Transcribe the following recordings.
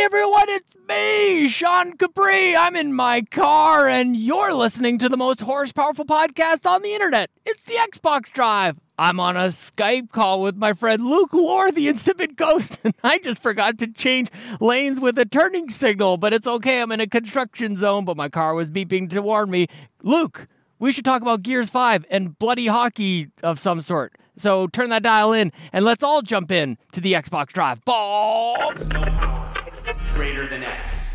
Everyone, it's me, Sean Capri. I'm in my car, and you're listening to the most horsepowerful podcast on the internet. It's the Xbox Drive. I'm on a Skype call with my friend Luke Lore, the insipid ghost, and I just forgot to change lanes with a turning signal, but it's okay. I'm in a construction zone, but my car was beeping to warn me. Luke, we should talk about Gears 5 and bloody hockey of some sort. So turn that dial in and let's all jump in to the Xbox Drive. Ball! Greater than X.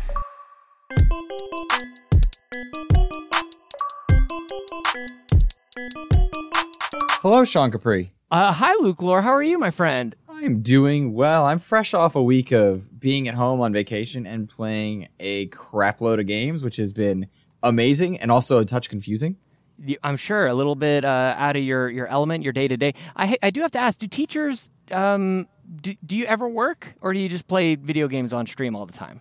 Hello, Sean Capri. Uh, hi, Luke Lore. How are you, my friend? I'm doing well. I'm fresh off a week of being at home on vacation and playing a crapload of games, which has been amazing and also a touch confusing. I'm sure a little bit uh, out of your, your element, your day to day. I I do have to ask: Do teachers um do, do you ever work or do you just play video games on stream all the time?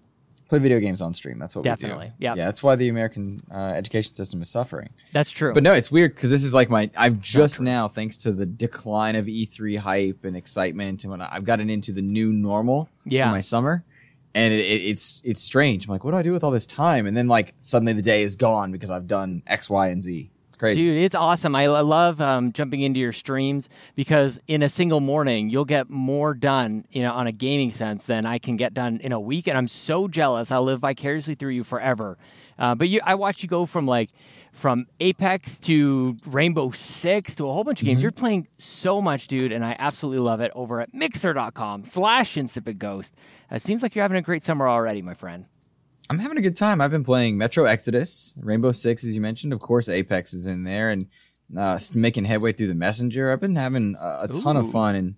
Play video games on stream. That's what Definitely, we do. yep. Yeah, that's why the American uh, education system is suffering. That's true. But no, it's weird because this is like my. I've just now, thanks to the decline of E3 hype and excitement, and when I- I've gotten into the new normal Yeah. for my summer, and it, it, it's it's strange. I'm like, what do I do with all this time? And then like suddenly the day is gone because I've done X, Y, and Z. It's crazy. Dude, it's awesome. I, love um, jumping into your streams because in a single morning, you'll get more done, you know, on a gaming sense than I can get done in a week. And I'm so jealous. I'll live vicariously through you forever. Uh, but you, I watched you go from like from Apex to Rainbow Six to a whole bunch of games. You're playing so much, dude, and I absolutely love it. Over at Mixer.com slash Insipid Ghost. It seems like you're having a great summer already, my friend. I'm having a good time. I've been playing Metro Exodus, Rainbow Six, as you mentioned. Of course, Apex is in there, and uh, making headway through the Messenger. I've been having a, a ton Ooh. of fun, and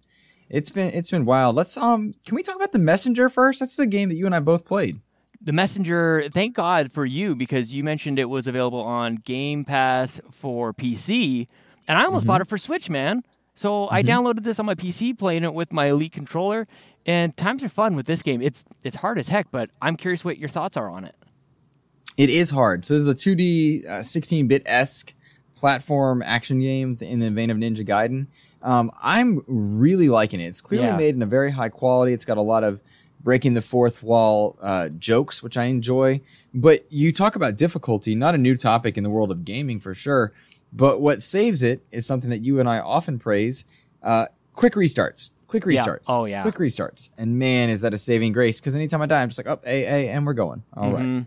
it's been it's been wild. Let's um, can we talk about the Messenger first? That's the game that you and I both played. The Messenger, thank God for you because you mentioned it was available on Game Pass for PC, and I almost bought it for Switch, man. So I downloaded this on my PC, playing it with my Elite controller, and times are fun with this game. It's it's hard as heck, but I'm curious what your thoughts are on it. It is hard. So this is a 2D, uh, 16-bit esque platform action game in the vein of Ninja Gaiden. Um, I'm really liking it. It's clearly Yeah. made in a very high quality. It's got a lot of breaking the fourth wall uh, jokes, which I enjoy. But you talk about difficulty, not a new topic in the world of gaming for sure. But what saves it is something that you and I often praise: uh, quick restarts. Quick Yeah. restarts. Oh, yeah. Quick restarts. And man, is that a saving grace? Because anytime I die, I'm just like, oh, hey, hey, and we're going. All right.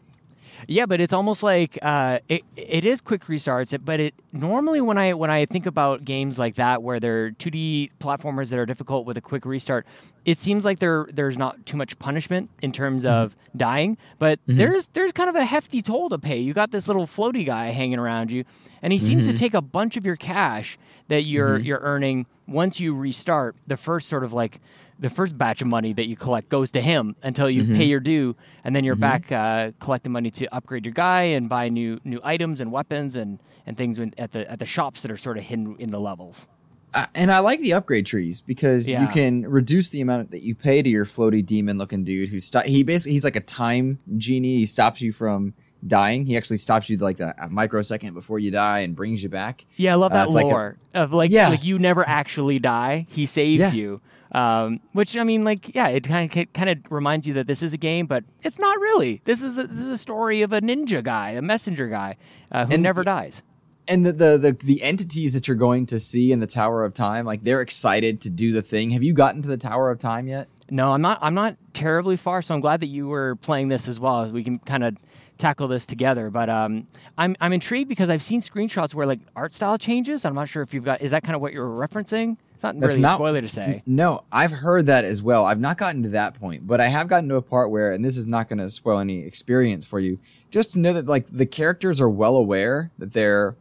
Yeah, but it's almost like uh, it it is quick restarts. But it normally when I when I think about games like that where they're 2D platformers that are difficult with a quick restart, it seems like there there's not too much punishment in terms mm-hmm. of dying. But mm-hmm. there's there's kind of a hefty toll to pay. You got this little floaty guy hanging around you, and he seems to mm-hmm. take a bunch of your cash that you're you're earning once you restart. The first sort of like the first batch of money that you collect goes to him until you pay your due, and then you're back uh, collecting money to upgrade your guy and buy new new items and weapons and and things in, at the at the shops that are sort of hidden in the levels. Uh, and I like the upgrade trees because Yeah. you can reduce the amount that you pay to your floaty demon looking dude who sto- he basically he's like a time genie. He stops you from dying. He actually stops you like a, a microsecond before you die and brings you back. Yeah, I love Uh, that like a- lore of like Yeah. like you never actually die. He saves Yeah. you. Um, which I mean, like, yeah, it kind of kind of reminds you that this is a game, but it's not really. This is a, this is a story of a ninja guy, a messenger guy, uh, who And never y- dies. And the, the the the entities that you're going to see in the Tower of Time, like they're excited to do the thing. Have you gotten to the Tower of Time yet? No, I'm not. I'm not terribly far, so I'm glad that you were playing this as well, as we can kind of tackle this together. But um, I'm I'm intrigued because I've seen screenshots where like art style changes. I'm not sure if you've got. Is that kind of what you're referencing? It's not That's really not- a spoiler to say. No, I've heard that as well. I've not gotten to that point, but I have gotten to a part where, and this is not going to spoil any experience for you, just to know that like the characters are well aware that they're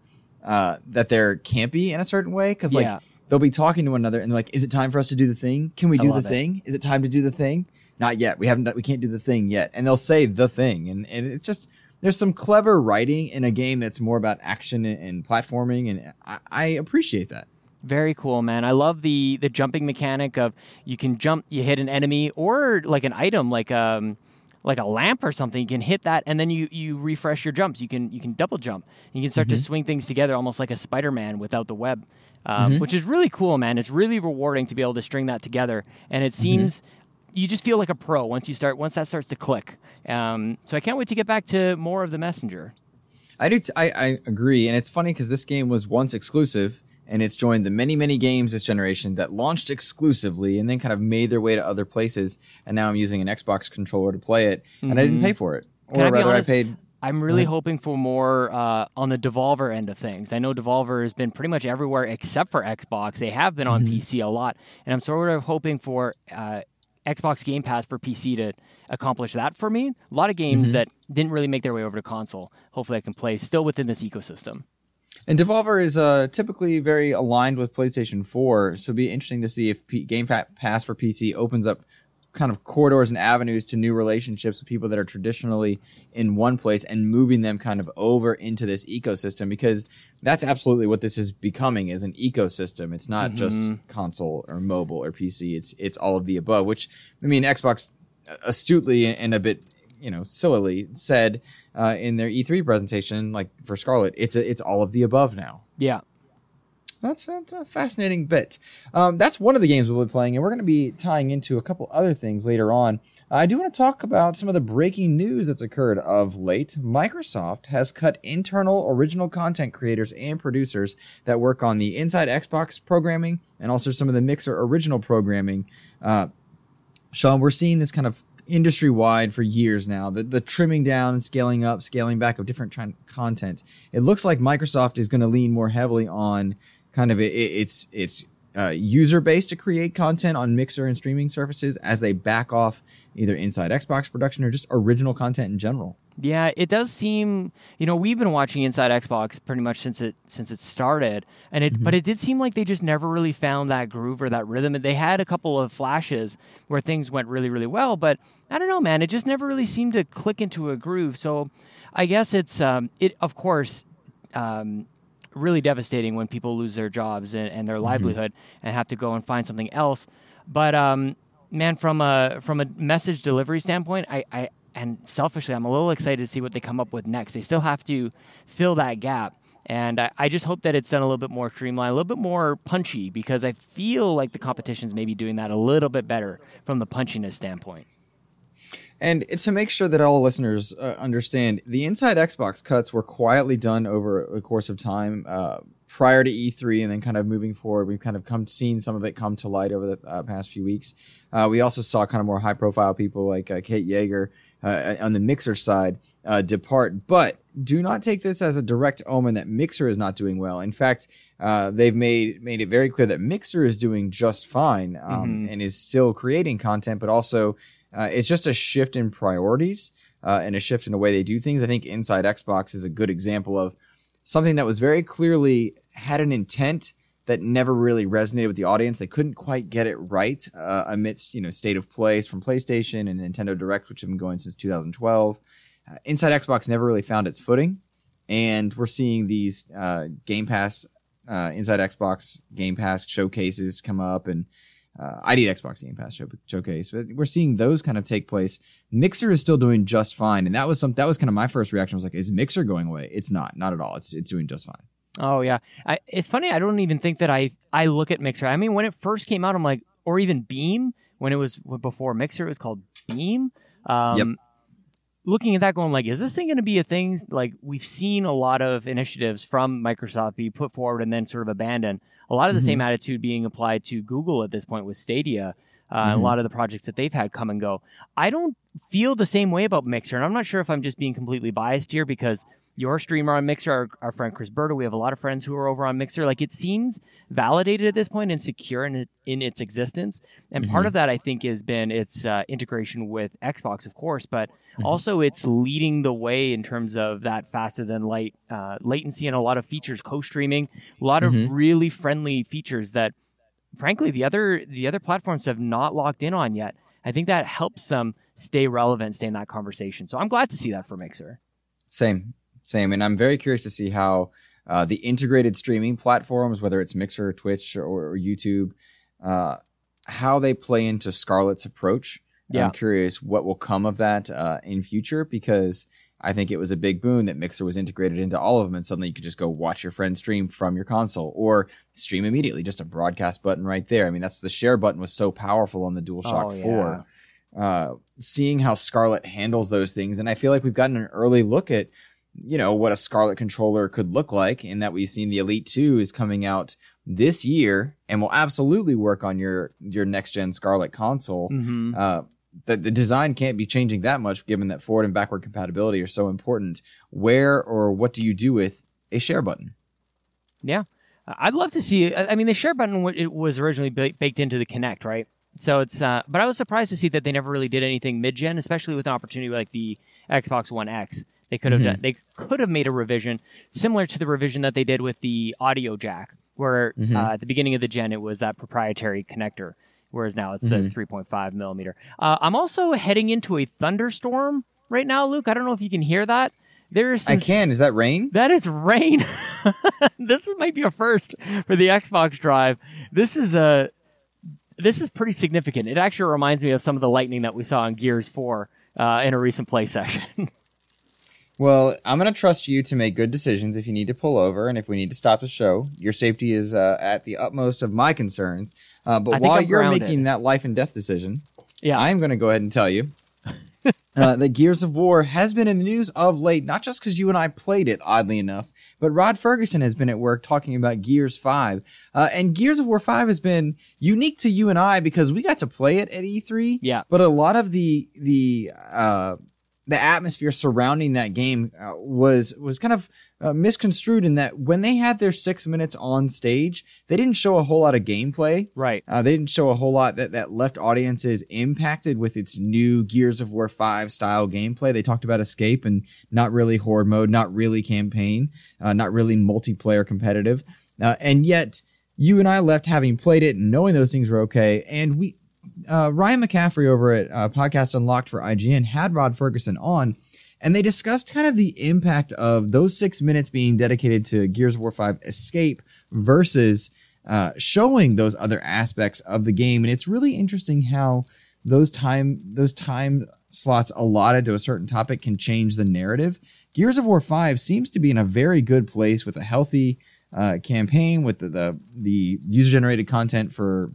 uh, that they're campy in a certain way because like Yeah. they'll be talking to one another and like, "Is it time for us to do the thing? Can we do the it. thing? Is it time to do the thing? Not yet. We haven't. We can't do the thing yet." And they'll say the thing, and and it's just there's some clever writing in a game that's more about action and, and platforming, and I, I appreciate that. Very cool, man. I love the the jumping mechanic of you can jump, you hit an enemy or like an item, like um like a lamp or something. You can hit that, and then you you refresh your jumps. You can you can double jump. You can start to swing things together, almost like a Spider Man without the web, um, which is really cool, man. It's really rewarding to be able to string that together, and it seems. You just feel like a pro once you start once that starts to click. Um, so I can't wait to get back to more of the messenger. I do. T- I, I agree, and it's funny because this game was once exclusive, and it's joined the many many games this generation that launched exclusively and then kind of made their way to other places. And now I'm using an Xbox controller to play it, and I didn't pay for it, Can or I be rather, I paid. I'm really hoping for more uh, on the Devolver end of things. I know Devolver has been pretty much everywhere except for Xbox. They have been on PC a lot, and I'm sort of hoping for uh, Xbox Game Pass for PC to accomplish that for me. A lot of games that didn't really make their way over to console. Hopefully, I can play still within this ecosystem. And Devolver is uh, typically very aligned with PlayStation 4, so it'd be interesting to see if P- Game Pass for PC opens up kind of corridors and avenues to new relationships with people that are traditionally in one place and moving them kind of over into this ecosystem because that's absolutely what this is becoming is an ecosystem. It's not just console or mobile or PC. It's it's all of the above, which I mean Xbox astutely and a bit you know sillily said uh, in their E3 presentation, like for Scarlett, it's a, it's all of the above now. Yeah. That's, that's a fascinating bit. Um, that's one of the games we'll be playing, and we're going to be tying into a couple other things later on. I do want to talk about some of the breaking news that's occurred of late. Microsoft has cut internal original content creators and producers that work on the Inside Xbox programming and also some of the Mixer original programming. Uh, Sean, we're seeing this kind of industry wide for years now. The, the trimming down and scaling up, scaling back of different content. It looks like Microsoft is going to lean more heavily on kind of it, it's it's uh, user base to create content on Mixer and streaming services as they back off either inside Xbox production or just original content in general. Yeah, it does seem. You know, we've been watching Inside Xbox pretty much since it since it started, and it. But it did seem like they just never really found that groove or that rhythm. And they had a couple of flashes where things went really, really well, but I don't know, man. It just never really seemed to click into a groove. So, I guess it's um, it. Of course, um, really devastating when people lose their jobs and, and their livelihood and have to go and find something else. But um, man, from a from a message delivery standpoint, I, I and selfishly, I'm a little excited to see what they come up with next. They still have to fill that gap. And I, I just hope that it's done a little bit more streamlined, a little bit more punchy, because I feel like the competition's maybe doing that a little bit better from the punchiness standpoint. And to make sure that all listeners uh, understand, the inside Xbox cuts were quietly done over the course of time uh, prior to E3, and then kind of moving forward, we've kind of come seen some of it come to light over the uh, past few weeks. Uh, we also saw kind of more high profile people like uh, Kate Yeager uh, on the Mixer side uh, depart. But do not take this as a direct omen that Mixer is not doing well. In fact, uh, they've made made it very clear that Mixer is doing just fine um, and is still creating content, but also uh, it's just a shift in priorities uh, and a shift in the way they do things. I think Inside Xbox is a good example of something that was very clearly had an intent that never really resonated with the audience. They couldn't quite get it right uh, amidst you know state of plays from PlayStation and Nintendo Direct, which have been going since 2012. Uh, Inside Xbox never really found its footing, and we're seeing these uh, Game Pass, uh, Inside Xbox Game Pass showcases come up and uh, I need Xbox Game Pass show, showcase, but we're seeing those kind of take place. Mixer is still doing just fine, and that was some that was kind of my first reaction. I was like, is Mixer going away? It's not, not at all. It's it's doing just fine. Oh yeah, I, it's funny. I don't even think that I I look at Mixer. I mean, when it first came out, I'm like, or even Beam when it was before Mixer, it was called Beam. Um, Yep. Looking at that, going like, is this thing going to be a thing? Like we've seen a lot of initiatives from Microsoft be put forward and then sort of abandoned. A lot of the same attitude being applied to Google at this point with Stadia. Uh, A lot of the projects that they've had come and go. I don't feel the same way about Mixer, and I'm not sure if I'm just being completely biased here because your streamer on Mixer, our, our friend Chris Berta, we have a lot of friends who are over on Mixer. Like it seems validated at this point and secure in, it, in its existence. And part of that, I think, has been its uh, integration with Xbox, of course, but also it's leading the way in terms of that faster than light uh, latency and a lot of features, co-streaming, a lot of really friendly features that, frankly, the other the other platforms have not locked in on yet. I think that helps them stay relevant, stay in that conversation. So I'm glad to see that for Mixer. Same, same, and I'm very curious to see how uh, the integrated streaming platforms, whether it's Mixer, Twitch, or, or YouTube, uh, how they play into Scarlett's approach. Yeah. I'm curious what will come of that uh, in future because I think it was a big boon that Mixer was integrated into all of them, and suddenly you could just go watch your friend stream from your console or stream immediately, just a broadcast button right there. I mean, that's the share button was so powerful on the DualShock Oh, yeah. 4. uh, seeing how Scarlett handles those things. And I feel like we've gotten an early look at, you know, what a Scarlett controller could look like, in that we've seen the Elite 2 is coming out this year and will absolutely work on your your next gen Scarlett console. Mm-hmm. Uh, the, the design can't be changing that much given that forward and backward compatibility are so important. Where or what do you do with a share button? Yeah, I'd love to see. I mean, the share button it was originally baked into the Kinect, right? So it's. Uh, but I was surprised to see that they never really did anything mid-gen, especially with an opportunity like the Xbox One X. They could have done. They could have made a revision similar to the revision that they did with the audio jack, where uh, at the beginning of the gen it was that proprietary connector, whereas now it's a 3.5 millimeter. Uh, I'm also heading into a thunderstorm right now, Luke. I don't know if you can hear that. There is some I can. Is that rain? that is rain. this is might be a first for the Xbox Drive. This is a this is pretty significant. It actually reminds me of some of the lightning that we saw in Gears Four uh, in a recent play session. Well, I'm going to trust you to make good decisions if you need to pull over and if we need to stop the show. Your safety is uh, at the utmost of my concerns. Uh, but while I'm you're grounded. making that life and death decision, yeah, I'm going to go ahead and tell you uh, that Gears of War has been in the news of late, not just because you and I played it, oddly enough, but Rod Fergusson has been at work talking about Gears 5. Uh, and Gears of War 5 has been unique to you and I because we got to play it at E3. Yeah. But a lot of the, the, uh, the atmosphere surrounding that game uh, was was kind of uh, misconstrued in that when they had their six minutes on stage, they didn't show a whole lot of gameplay. right. Uh, they didn't show a whole lot that, that left audiences impacted with its new Gears of War 5 style gameplay. They talked about escape and not really horde mode, not really campaign, uh, not really multiplayer competitive. Uh, and yet, you and I left having played it and knowing those things were okay. And we, uh, Ryan McCaffrey over at uh, Podcast Unlocked for IGN had Rod Fergusson on, and they discussed kind of the impact of those six minutes being dedicated to Gears of War 5 Escape versus uh, showing those other aspects of the game. And it's really interesting how those time those time slots allotted to a certain topic can change the narrative. Gears of War 5 seems to be in a very good place with a healthy uh, campaign, with the, the, the user generated content for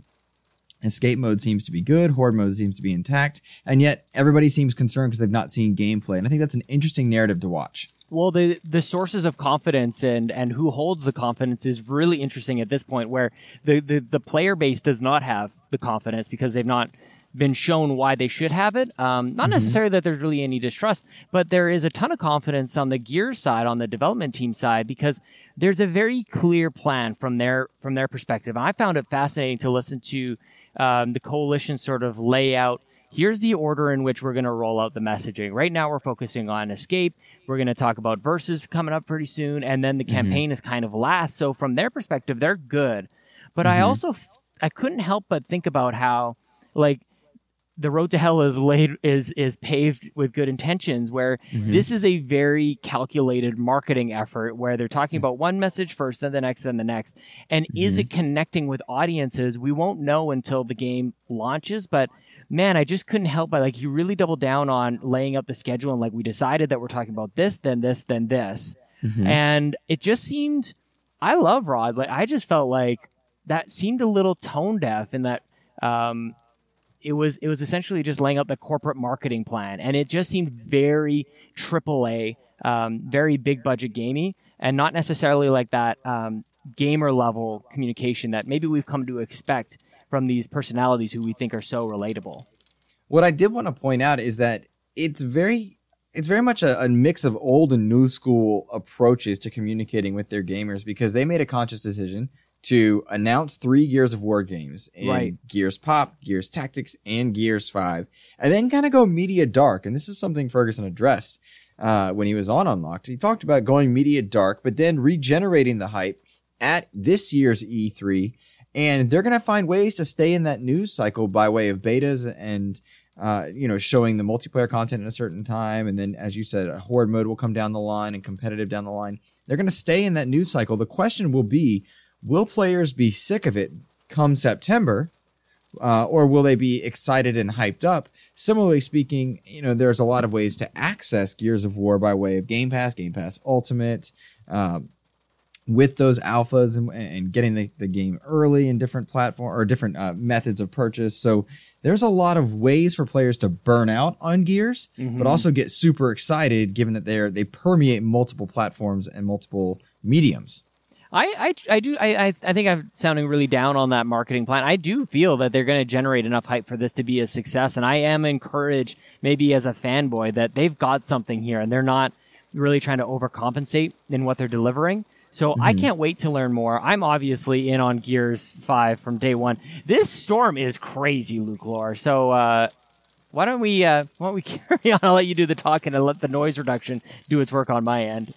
escape mode seems to be good, horde mode seems to be intact, and yet everybody seems concerned because they've not seen gameplay. And I think that's an interesting narrative to watch. Well, the the sources of confidence and and who holds the confidence is really interesting at this point, where the the, the player base does not have the confidence because they've not been shown why they should have it. Um, not necessarily that there's really any distrust, but there is a ton of confidence on the gear side, on the development team side, because there's a very clear plan from their from their perspective. I found it fascinating to listen to um, the coalition sort of lay out. Here's the order in which we're going to roll out the messaging. Right now, we're focusing on escape. We're going to talk about verses coming up pretty soon, and then the campaign is kind of last. So from their perspective, they're good. But I also f- I couldn't help but think about how like the road to hell is laid is is paved with good intentions where mm-hmm. this is a very calculated marketing effort where they're talking mm. about one message first then the next then the next. And is mm-hmm. it connecting with audiences? We won't know until the game launches but man i just couldn't help but like you really double down on laying out the schedule and like we decided that we're talking about this then this then this. Mm-hmm. And it just seemed i love rod like i just felt like that seemed a little tone deaf in that um it was it was essentially just laying out the corporate marketing plan, and it just seemed very AAA, um, very big budget gamey, and not necessarily like that um, gamer level communication that maybe we've come to expect from these personalities who we think are so relatable. What I did want to point out is that it's very it's very much a, a mix of old and new school approaches to communicating with their gamers because they made a conscious decision to announce three Gears of War games in Right. Gears Pop, Gears Tactics, and Gears 5, and then kind of go media dark. And this is something Fergusson addressed uh, when he was on Unlocked. He talked about going media dark, but then regenerating the hype at this year's E3. And they're going to find ways to stay in that news cycle by way of betas and uh, you know, showing the multiplayer content at a certain time, and then, as you said, a horde mode will come down the line and competitive down the line. They're going to stay in that news cycle. The question will be: Will players be sick of it come September, uh, or will they be excited and hyped up? Similarly speaking, you know, there's a lot of ways to access Gears of War by way of Game Pass, Game Pass Ultimate. Um, with those alphas and, and getting the, the game early in different platform or different uh, methods of purchase. So there's a lot of ways for players to burn out on Gears, but also get super excited given that they're they permeate multiple platforms and multiple mediums. I, I, I do I, I I think I'm sounding really down on that marketing plan. I do feel that they're going to generate enough hype for this to be a success, and I am encouraged, maybe as a fanboy, that they've got something here, and they're not really trying to overcompensate in what they're delivering. So I can't wait to learn more. I'm obviously in on Gears Five from day one. This storm is crazy, Luke Lore. So uh, why don't we uh, why don't we carry on? I'll let you do the talking and let the noise reduction do its work on my end.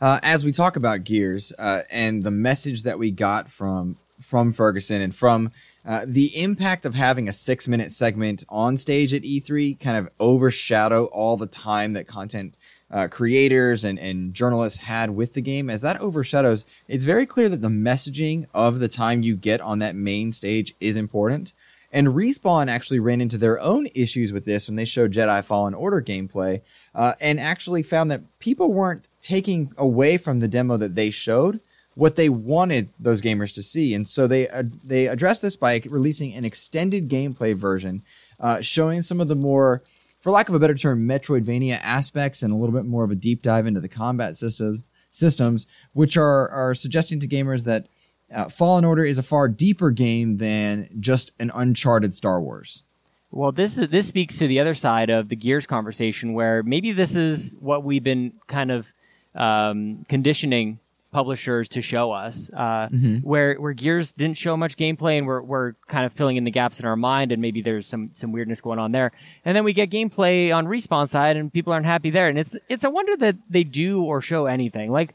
Uh, as we talk about gears uh, and the message that we got from from Fergusson and from uh, the impact of having a six minute segment on stage at E3 kind of overshadow all the time that content uh, creators and, and journalists had with the game. As that overshadows it's very clear that the messaging of the time you get on that main stage is important. And Respawn actually ran into their own issues with this when they showed Jedi Fallen Order gameplay, uh, and actually found that people weren't taking away from the demo that they showed what they wanted those gamers to see, and so they uh, they addressed this by releasing an extended gameplay version, uh, showing some of the more, for lack of a better term, Metroidvania aspects and a little bit more of a deep dive into the combat system systems, which are are suggesting to gamers that uh, Fallen Order is a far deeper game than just an Uncharted Star Wars. Well, this is this speaks to the other side of the Gears conversation, where maybe this is what we've been kind of um, conditioning publishers to show us, uh, where where Gears didn't show much gameplay, and we're we're kind of filling in the gaps in our mind, and maybe there's some some weirdness going on there, and then we get gameplay on respawn side, and people aren't happy there, and it's it's a wonder that they do or show anything. Like,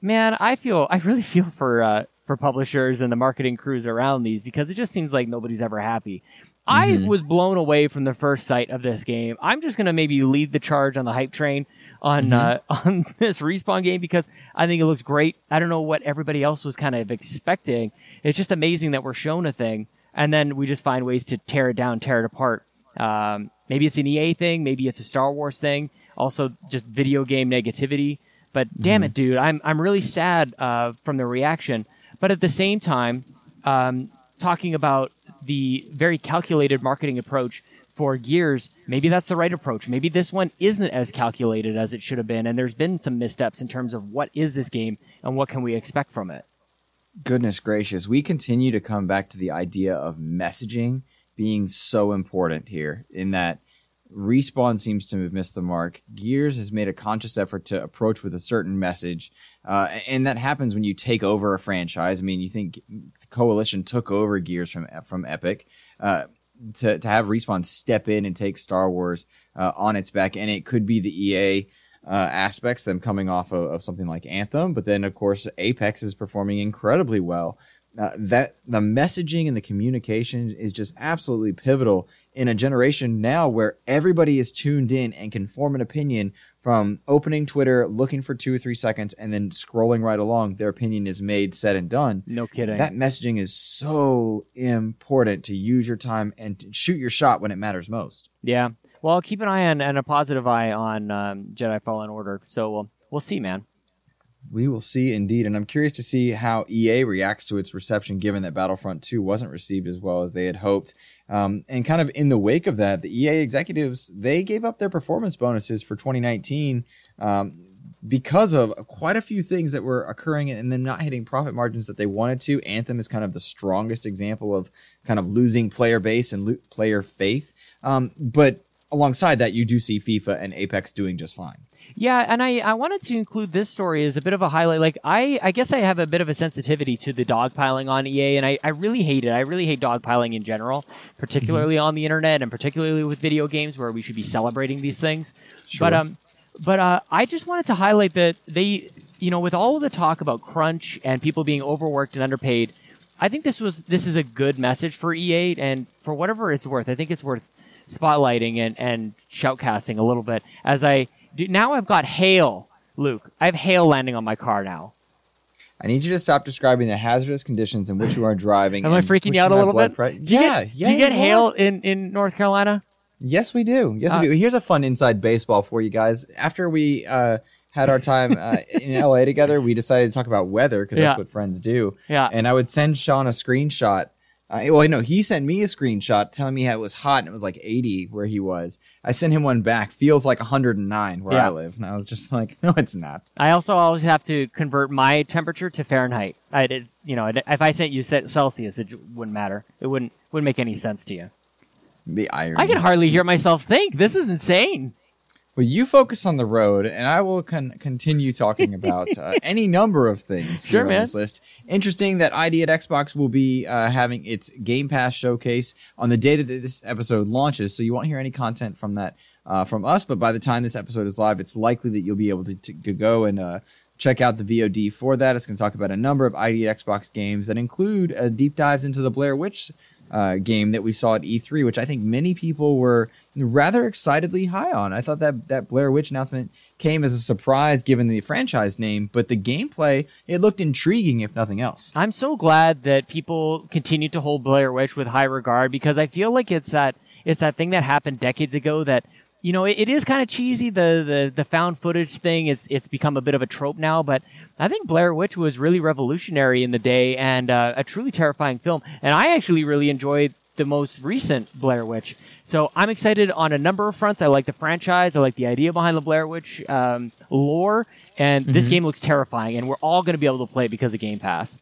man, I feel I really feel for. Uh, for publishers and the marketing crews around these because it just seems like nobody's ever happy. I was blown away from the first sight of this game. I'm just gonna maybe lead the charge on the hype train on uh, on this respawn game because I think it looks great. I don't know what everybody else was kind of expecting. It's just amazing that we're shown a thing and then we just find ways to tear it down, tear it apart. Um, maybe it's an EA thing, maybe it's a Star Wars thing. Also, just video game negativity. But damn it, dude, I'm I'm really sad uh, from the reaction. But at the same time, um, talking about the very calculated marketing approach for Gears, maybe that's the right approach. Maybe this one isn't as calculated as it should have been, and there's been some missteps in terms of what is this game and what can we expect from it. Goodness gracious, we continue to come back to the idea of messaging being so important here in that Respawn seems to have missed the mark. Gears has made a conscious effort to approach with a certain message, uh, and that happens when you take over a franchise. I mean, you think the Coalition took over Gears from from Epic. Uh, to, to have Respawn step in and take Star Wars uh, on its back, and it could be the EA uh, aspects, them coming off of, of something like Anthem, but then of course Apex is performing incredibly well. Uh, that the messaging and the communication is just absolutely pivotal in a generation now where everybody is tuned in and can form an opinion from opening Twitter, looking for two or three seconds, and then scrolling right along. Their opinion is made, said, and done. No kidding. That messaging is so important to use your time and shoot your shot when it matters most. Yeah. Well, keep an eye on and a positive eye on um, Jedi Fallen Order. So we'll we'll see, man. We will see indeed, and I'm curious to see how EA reacts to its reception, given that Battlefront 2 wasn't received as well as they had hoped. Um, and kind of in the wake of that, the EA executives they gave up their performance bonuses for 2019 um, because of quite a few things that were occurring and them not hitting profit margins that they wanted to. Anthem is kind of the strongest example of kind of losing player base and lo- player faith. Um, but alongside that, you do see FIFA and Apex doing just fine. Yeah, and I, I wanted to include this story as a bit of a highlight. Like I, I guess I have a bit of a sensitivity to the dogpiling on EA, and I, I really hate it. I really hate dogpiling in general, particularly on the internet and particularly with video games where we should be celebrating these things. Sure. But um, but uh, I just wanted to highlight that they, you know, with all of the talk about crunch and people being overworked and underpaid, I think this was this is a good message for EA, and for whatever it's worth, I think it's worth spotlighting and and shoutcasting a little bit as I do. Now I've got hail, Luke. I have hail landing on my car now. I need you to stop describing the hazardous conditions in which you are driving. Am I freaking you out a little bit? pre- Do you yeah, get, yeah. Do you get hail in in North Carolina? Yes, we do. Yes, Uh, we do. Here's a fun inside baseball for you guys. After we uh, had our time uh, in LA together, we decided to talk about weather because Yeah. that's what friends do. Yeah. And I would send Sean a screenshot. Uh, well, no, he sent me a screenshot telling me how it was hot and it was like 80 where he was. I sent him one back. Feels like 109 where Yeah. I live. And I was just like, no, it's not. I also always have to convert my temperature to Fahrenheit. I did, you know, if I sent you Ce- Celsius, it j- wouldn't matter. It wouldn't wouldn't make any sense to you. The irony. I can hardly hear myself think. This is insane. Well, you focus on the road, and I will con- continue talking about uh, any number of things Sure, here on this list. Interesting that ID at Xbox will be uh, having its Game Pass showcase on the day that this episode launches, so you won't hear any content from that uh, from us. But by the time this episode is live, it's likely that you'll be able to, to go and uh, check out the VOD for that. It's going to talk about a number of ID at Xbox games that include uh, deep dives into the Blair Witch uh, game that we saw at E3, which I think many people were rather excitedly high on. I thought that that Blair Witch announcement came as a surprise given the franchise name, but the gameplay it looked intriguing if nothing else. I'm so glad that people continue to hold Blair Witch with high regard because I feel like it's that it's that thing that happened decades ago that you know it, it is kind of cheesy the, the the found footage thing is it's become a bit of a trope now but I think Blair Witch was really revolutionary in the day and uh, a truly terrifying film. And I actually really enjoyed the most recent Blair Witch. So I'm excited on a number of fronts. I like the franchise. I like the idea behind the Blair Witch um, lore. And this game looks terrifying and we're all going to be able to play it because of Game Pass.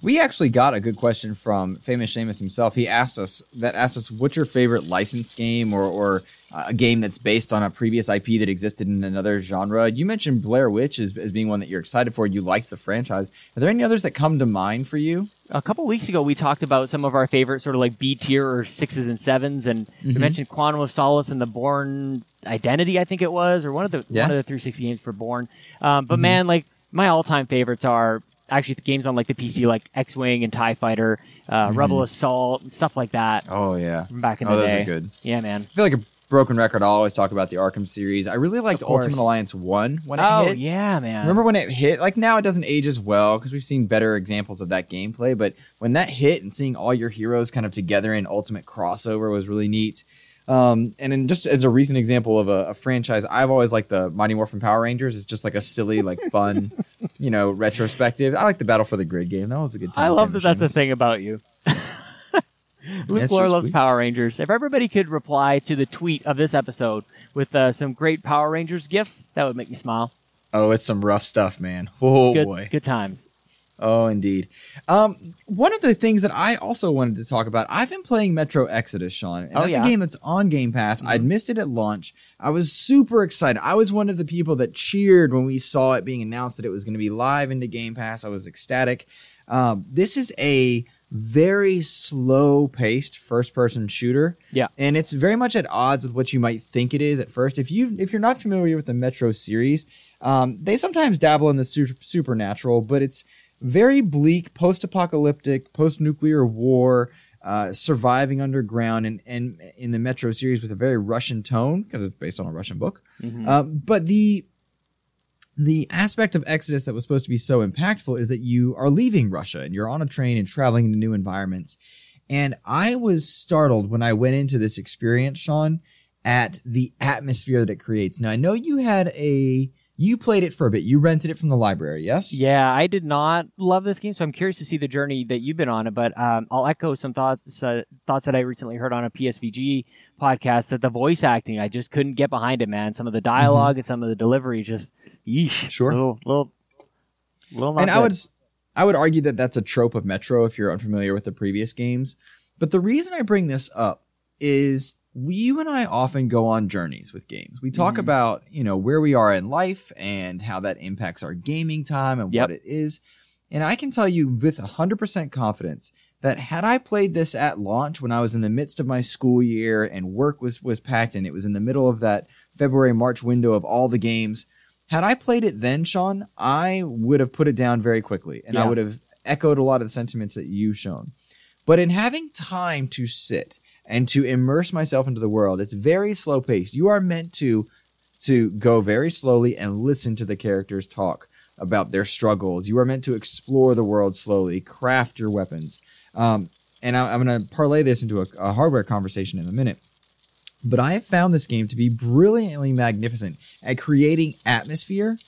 We actually got a good question from famous Seamus himself. He asked us that asked us what's your favorite licensed game or or uh, a game that's based on a previous IP that existed in another genre. You mentioned Blair Witch as, as being one that you're excited for. You liked the franchise. Are there any others that come to mind for you? a couple weeks ago we talked about some of our favorite sort of like B tier or sixes and sevens, and we mentioned Quantum of Solace and the Bourne Identity, I think it was, or one of the Yeah. one of the 360 games for Bourne. Um, but man, like my all time favorites are actually the games on like the PC, like X Wing and Tie Fighter, uh, Rebel Assault, and stuff like that Oh yeah, from back in the day. oh, the those day. are good. Yeah, man. I feel like a broken record. I'll always talk about the Arkham series. I really liked Ultimate Alliance One when it hit. Oh hit. yeah, man. Remember when it hit? Like now it doesn't age as well because we've seen better examples of that gameplay. But when that hit and seeing all your heroes kind of together in ultimate crossover was really neat. Um, and then just as a recent example of a, a franchise, I've always liked the Mighty Morphin Power Rangers. It's just like a silly, like fun, you know, retrospective. I like the Battle for the Grid game. That was a good time. I love that Famous that's a thing about you. Luke It's Lore loves sweet. Power Rangers. If everybody could reply to the tweet of this episode with uh, some great Power Rangers gifts, that would make me smile. Oh, it's some rough stuff, man. Oh good, boy. good times. Oh, indeed. Um, one of the things that I also wanted to talk about, I've been playing Metro Exodus, Sean, and Oh, that's yeah. a game that's on Game Pass. I'd missed it at launch. I was super excited. I was one of the people that cheered when we saw it being announced that it was going to be live into Game Pass. I was ecstatic. Um, this is a very slow paced first person shooter. Yeah. And it's very much at odds with what you might think it is at first. If you if you're not familiar with the Metro series, um, they sometimes dabble in the su- supernatural, but it's very bleak, post-apocalyptic, post-nuclear war, uh, surviving underground, and and in the Metro series with a very Russian tone because it's based on a Russian book. Um, but the the aspect of Exodus that was supposed to be so impactful is that you are leaving Russia and you're on a train and traveling into new environments. And I was startled when I went into this experience, Sean, at the atmosphere that it creates. Now, I know you had a, you played it for a bit. You rented it from the library, yes? Yeah, I did not love this game, so I'm curious to see the journey that you've been on. it. But um, I'll echo some thoughts uh, thoughts that I recently heard on a PSVG podcast that the voice acting I just couldn't get behind it, man. Some of the dialog and some of the delivery just yeesh, Mm-hmm. Sure. little little, little not and I would I would argue that that's a trope of Metro if you're unfamiliar with the previous games. But the reason I bring this up is you and I often go on journeys with games. We talk Mhm. about you know where we are in life and how that impacts our gaming time and Yep. what it is. And I can tell you with 100% confidence that had I played this at launch when I was in the midst of my school year and work was was packed and it was in the middle of that February March window of all the games, had I played it then, Sean, I would have put it down very quickly and I would have echoed a lot of the sentiments that you've shown. But in having time to sit and to immerse myself into the world, it's very slow paced. You are meant to to go very slowly and listen to the characters talk about their struggles. You are meant to explore the world slowly, craft your weapons. Um, and I, I'm going to parlay this into a, a hardware conversation in a minute. But I have found this game to be brilliantly magnificent at creating atmosphere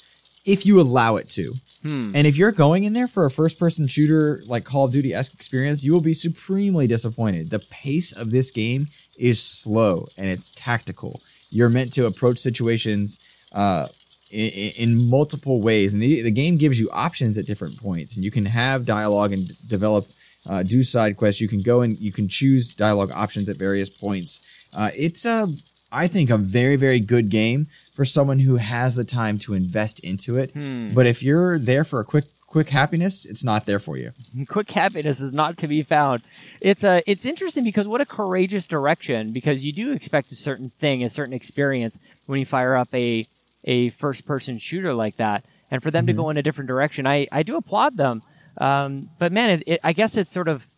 if you allow it to. Hmm. And if you're going in there for a first person shooter like Call of Duty esque experience, you will be supremely disappointed. The pace of this game is slow and it's tactical. You're meant to approach situations uh, in, in multiple ways, and the, the game gives you options at different points, and you can have dialogue and d- develop. Uh, do side quests. You can go and you can choose dialogue options at various points. Uh, it's a, I think, a very very good game for someone who has the time to invest into it. Hmm. But if you're there for a quick quick happiness, it's not there for you. quick happiness is not to be found. It's a it's interesting because what a courageous direction because you do expect a certain thing, a certain experience when you fire up a a first person shooter like that, and for them to go in a different direction, I I do applaud them. Um, but man, it, it, I guess it's sort of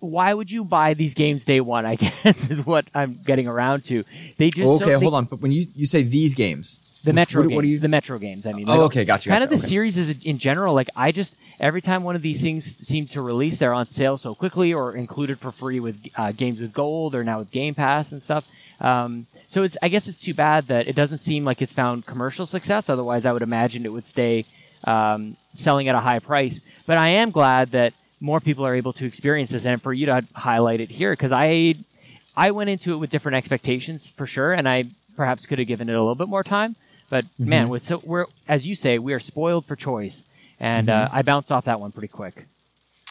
why would you buy these games day one? I guess is what I'm getting around to. They just okay, so, they- hold on. But when you you say these games, the which- Metro what, games. what you? the Metro games. I mean, Oh, like, okay, gotcha, Kind gotcha, of the okay. series is in general. Like I just every time one of these things seems to release, they're on sale so quickly or included for free with uh, games with gold or now with Game Pass and stuff. Um, so it's I guess it's too bad that it doesn't seem like it's found commercial success. Otherwise, I would imagine it would stay um, selling at a high price. But I am glad that more people are able to experience this, and for you to highlight it here because I I went into it with different expectations for sure, and I perhaps could have given it a little bit more time. But man, with so we're as you say, we are spoiled for choice, and uh, I bounced off that one pretty quick.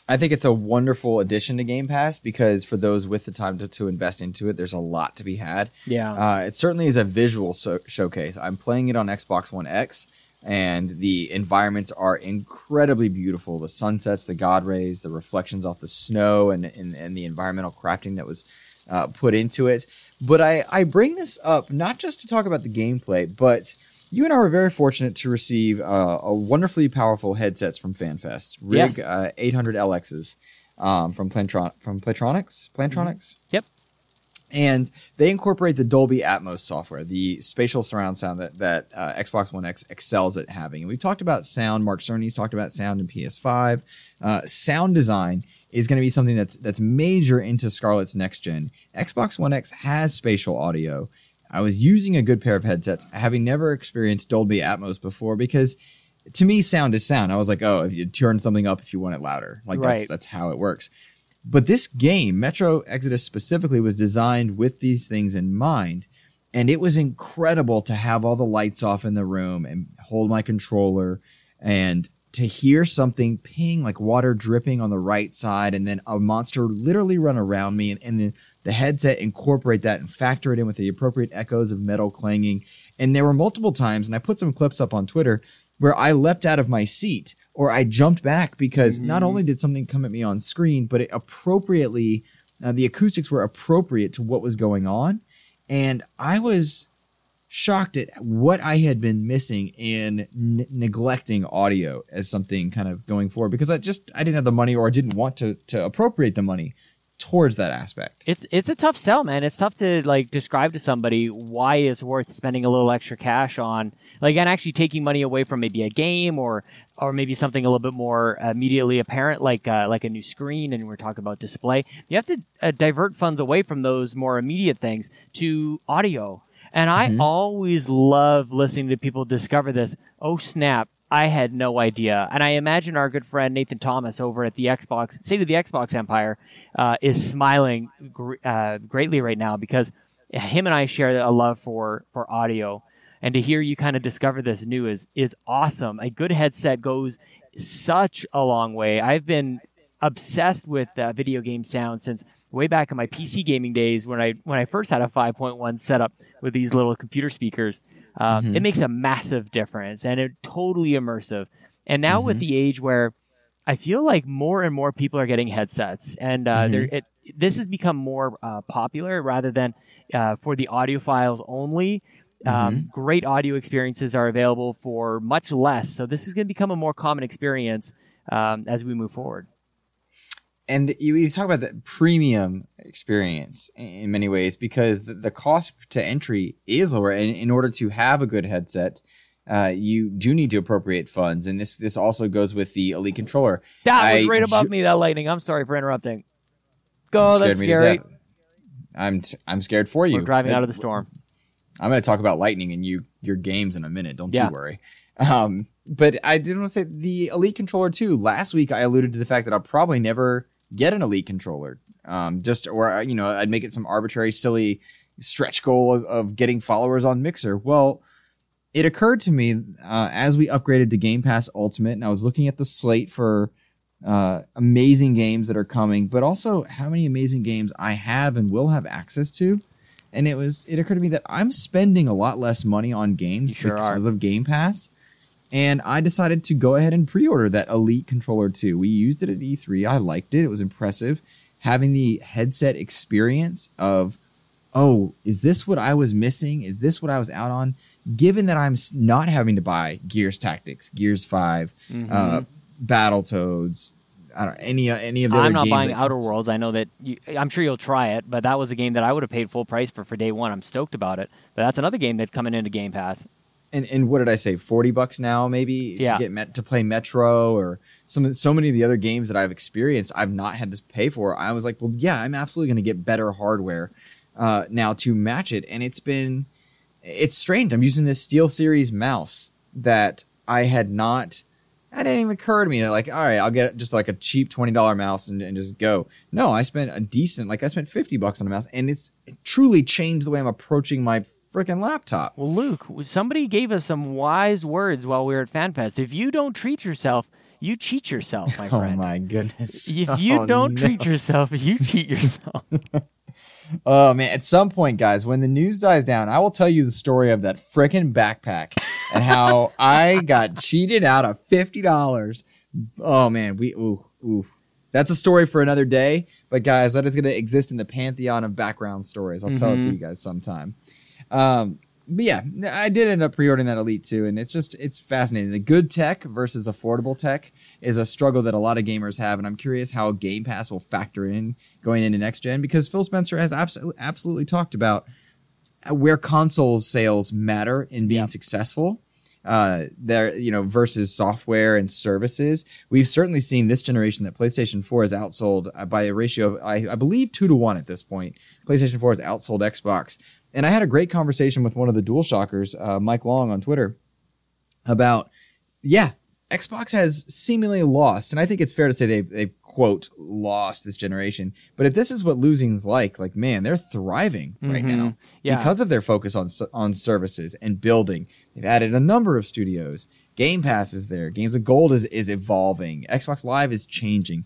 I think it's a wonderful addition to Game Pass because for those with the time to, to invest into it, there's a lot to be had. Yeah. Uh, it certainly is a visual so- showcase. I'm playing it on Xbox One X, and the environments are incredibly beautiful. The sunsets, the god rays, the reflections off the snow, and and, and the environmental crafting that was uh, put into it. But I, I bring this up not just to talk about the gameplay, but you and I were very fortunate to receive uh, a wonderfully powerful headsets from FanFest. Rig Yes. uh, 800 LXs um, from Plantron- from Plantronics. Plantronics Yep. And they incorporate the Dolby Atmos software, the spatial surround sound that that uh, Xbox One X excels at having. And we've talked about sound. Mark Cerny's talked about sound in PS5. Uh, sound design is going to be something that's that's major into Scarlett's next gen. Xbox One X has spatial audio. I was using a good pair of headsets, having never experienced Dolby Atmos before, because to me, sound is sound. I was like, oh, if you turn something up if you want it louder, like that's that's how it works. But this game, Metro Exodus specifically, was designed with these things in mind. And it was incredible to have all the lights off in the room and hold my controller and to hear something ping like water dripping on the right side and then a monster literally run around me and, and then the headset incorporate that and factor it in with the appropriate echoes of metal clanging. And there were multiple times, and I put some clips up on Twitter where I leapt out of my seat or I jumped back because not only did something come at me on screen, but it appropriately, uh, the acoustics were appropriate to what was going on. And I was shocked at what I had been missing in n- neglecting audio as something kind of going forward because I just I didn't have the money or I didn't want to to appropriate the money towards that aspect. It's it's a tough sell, man. It's tough to like describe to somebody why it's worth spending a little extra cash on, like, and actually taking money away from maybe a game or or maybe something a little bit more immediately apparent, like uh, like a new screen. And we're talking about display. You have to uh, divert funds away from those more immediate things to audio. And I always love listening to people discover this. Oh snap! I had no idea. And I imagine our good friend Nathan Thomas over at the Xbox, say to the Xbox Empire, uh, is smiling gr- uh, greatly right now because him and I share a love for for audio. And to hear you kind of discover this new is is awesome. A good headset goes such a long way. I've been obsessed with uh, video game sound since way back in my PC gaming days when I when I first had a 5.1 setup with these little computer speakers. Um, It makes a massive difference and it totally immersive. And now with the age where I feel like more and more people are getting headsets, and uh, Mm-hmm. it this has become more uh, popular rather than uh, for the audiophiles only. Um, Mm-hmm. Great audio experiences are available for much less, so this is going to become a more common experience um, as we move forward. And you, you talk about the premium experience in many ways because the, the cost to entry is lower and in order to have a good headset uh, you do need to appropriate funds and this this also goes with the elite controller That was right above ju- me. That lightning. I'm sorry for interrupting. Go. that's scary. I'm t- I'm scared for you. We're driving That- out of the storm. I'm going to talk about lightning and you your games in a minute. Don't Yeah. you worry. Um, but I did want to say the Elite controller too. Last week I alluded to the fact that I'll probably never get an Elite controller. Um, just or you know I'd make it some arbitrary silly stretch goal of, of getting followers on Mixer. Well, it occurred to me uh, as we upgraded to Game Pass Ultimate, and I was looking at the slate for uh, amazing games that are coming, but also how many amazing games I have and will have access to. And it was it occurred to me that I'm spending a lot less money on games sure are. because of Game Pass. And I decided to go ahead and pre-order that Elite controller too. We used it at E3. I liked it. It was impressive. Having the headset experience of, oh, is this what I was missing? Is this what I was out on? Given that I'm not having to buy Gears Tactics, Gears 5 Mm-hmm. uh, Battletoads, I don't any any of the I'm not buying Outer Worlds. I know that you, I'm sure you'll try it, but that was a game that I would have paid full price for for day one. I'm stoked about it. But that's another game that's coming into Game Pass. And and what did I say? Forty bucks now, maybe Yeah. to get met to play Metro or some so many of the other games that I've experienced. I've not had to pay for. I was like, well, yeah, I'm absolutely going to get better hardware uh, now to match it, and it's been it's strange. I'm using this SteelSeries mouse that I had not. That didn't even occur to me. Like, all right, I'll get just like a cheap twenty dollar mouse and, and just go. No, I spent a decent, like I spent fifty bucks on a mouse, and it's it truly changed the way I'm approaching my freaking laptop. Well, Luke, somebody gave us some wise words while we were at FanFest. If you don't treat yourself, you cheat yourself, my friend. Oh my goodness! If you Oh, don't no. treat yourself, you cheat yourself. oh man, at some point, guys, when the news dies down, I will tell you the story of that frickin' backpack and how I got cheated out of fifty dollars. Oh man, we ooh ooh. That's a story for another day. But guys, that is going to exist in the pantheon of background stories. I'll tell it to Mhm. you guys sometime. Um, but yeah, I did end up pre-ordering that Elite too, and it's just it's fascinating. The good tech versus affordable tech is a struggle that a lot of gamers have, and I'm curious how Game Pass will factor in going into next gen because Phil Spencer has absolutely absolutely talked about where console sales matter in being successful. Uh, there, you know, versus software and services. We've certainly seen this generation that PlayStation 4 is outsold uh, by a ratio of, I, I believe, two to one at this point. PlayStation 4 has outsold Xbox. And I had a great conversation with one of the DualShockers, uh, Mike Long on Twitter, about, yeah, Xbox has seemingly lost, and I think it's fair to say they've, they've quote lost this generation. But if this is what losing's like, like man, they're thriving right Mhm. now Yeah. because of their focus on on services and building. They've added a number of studios. Game Pass is there. Games of Gold is is evolving. Xbox Live is changing.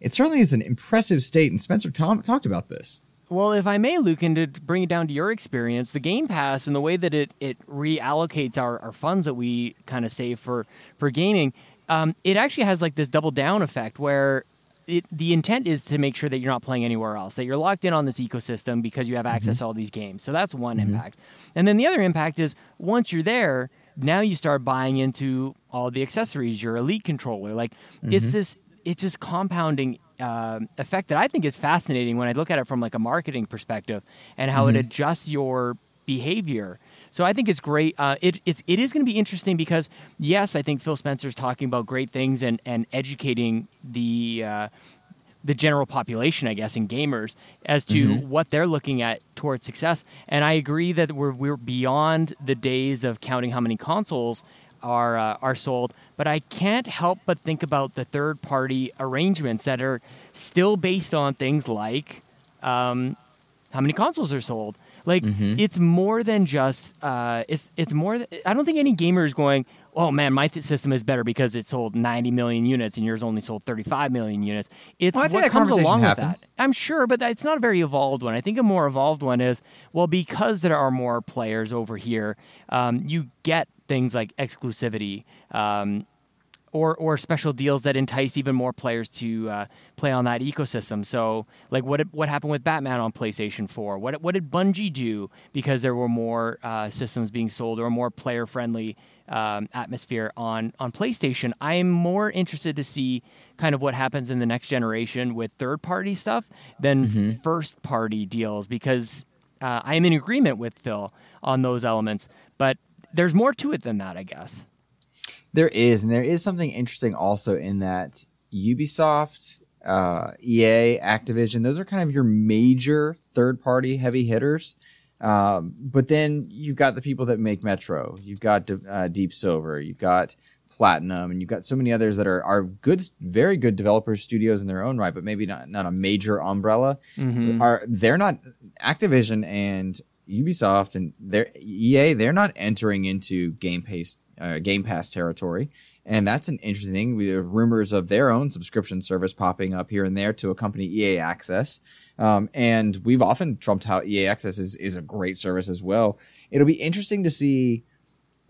It certainly is an impressive state, and Spencer Tom talked about this. Well, if I may, Luke, and to bring it down to your experience, the Game Pass and the way that it, it reallocates our, our funds that we kind of save for, for gaming, um, it actually has like this double down effect where it, the intent is to make sure that you're not playing anywhere else, that you're locked in on this ecosystem because you have mm-hmm. access to all these games. So that's one mm-hmm. impact. And then the other impact is once you're there, now you start buying into all the accessories, your elite controller. Like it's mm-hmm. this, it's this compounding um effect that I think is fascinating when I look at it from like a marketing perspective and how it adjusts your behavior. So I think it's great. Uh, it, it's it is going to be interesting because yes, I think Phil Spencer's talking about great things and and educating the. Uh, the general population, I guess, and gamers as to what they're looking at towards success. And I agree that we're we're beyond the days of counting how many consoles are uh, are sold. But I can't help but think about the third party arrangements that are still based on things like um, how many consoles are sold. Like it's more than just uh, it's it's more. Th- I don't think any gamer is going. Oh man, my th- system is better because it sold 90 million units and yours only sold 35 million units. It's Well, what comes along happens. with that. I'm sure, but it's not a very evolved one. I think a more evolved one is well because there are more players over here. Um, you get things like exclusivity. Um, or or special deals that entice even more players to uh, play on that ecosystem. So, like what what happened with Batman on PlayStation 4? What what did Bungie do because there were more uh, systems being sold or a more player friendly um, atmosphere on on PlayStation? I am more interested to see kind of what happens in the next generation with third party stuff than first party deals because uh, I am in agreement with Phil on those elements, but there's more to it than that, I guess. There is, and there is something interesting also in that Ubisoft uh, EA, Activision. Those are kind of your major third party heavy hitters. Um, but then you've got the people that make Metro. You've got uh, Deep Silver. You've got Platinum, and you've got so many others that are are good, very good developers, studios in their own right, but maybe not not a major umbrella. Mhm. Are they're not Activision and Ubisoft and their EA? They're not entering into Game Pass uh, Game Pass territory, and that's an interesting thing. We have rumors of their own subscription service popping up here and there to accompany EA Access. Um, and we've often trumped how EA Access is, is a great service as well. It'll be interesting to see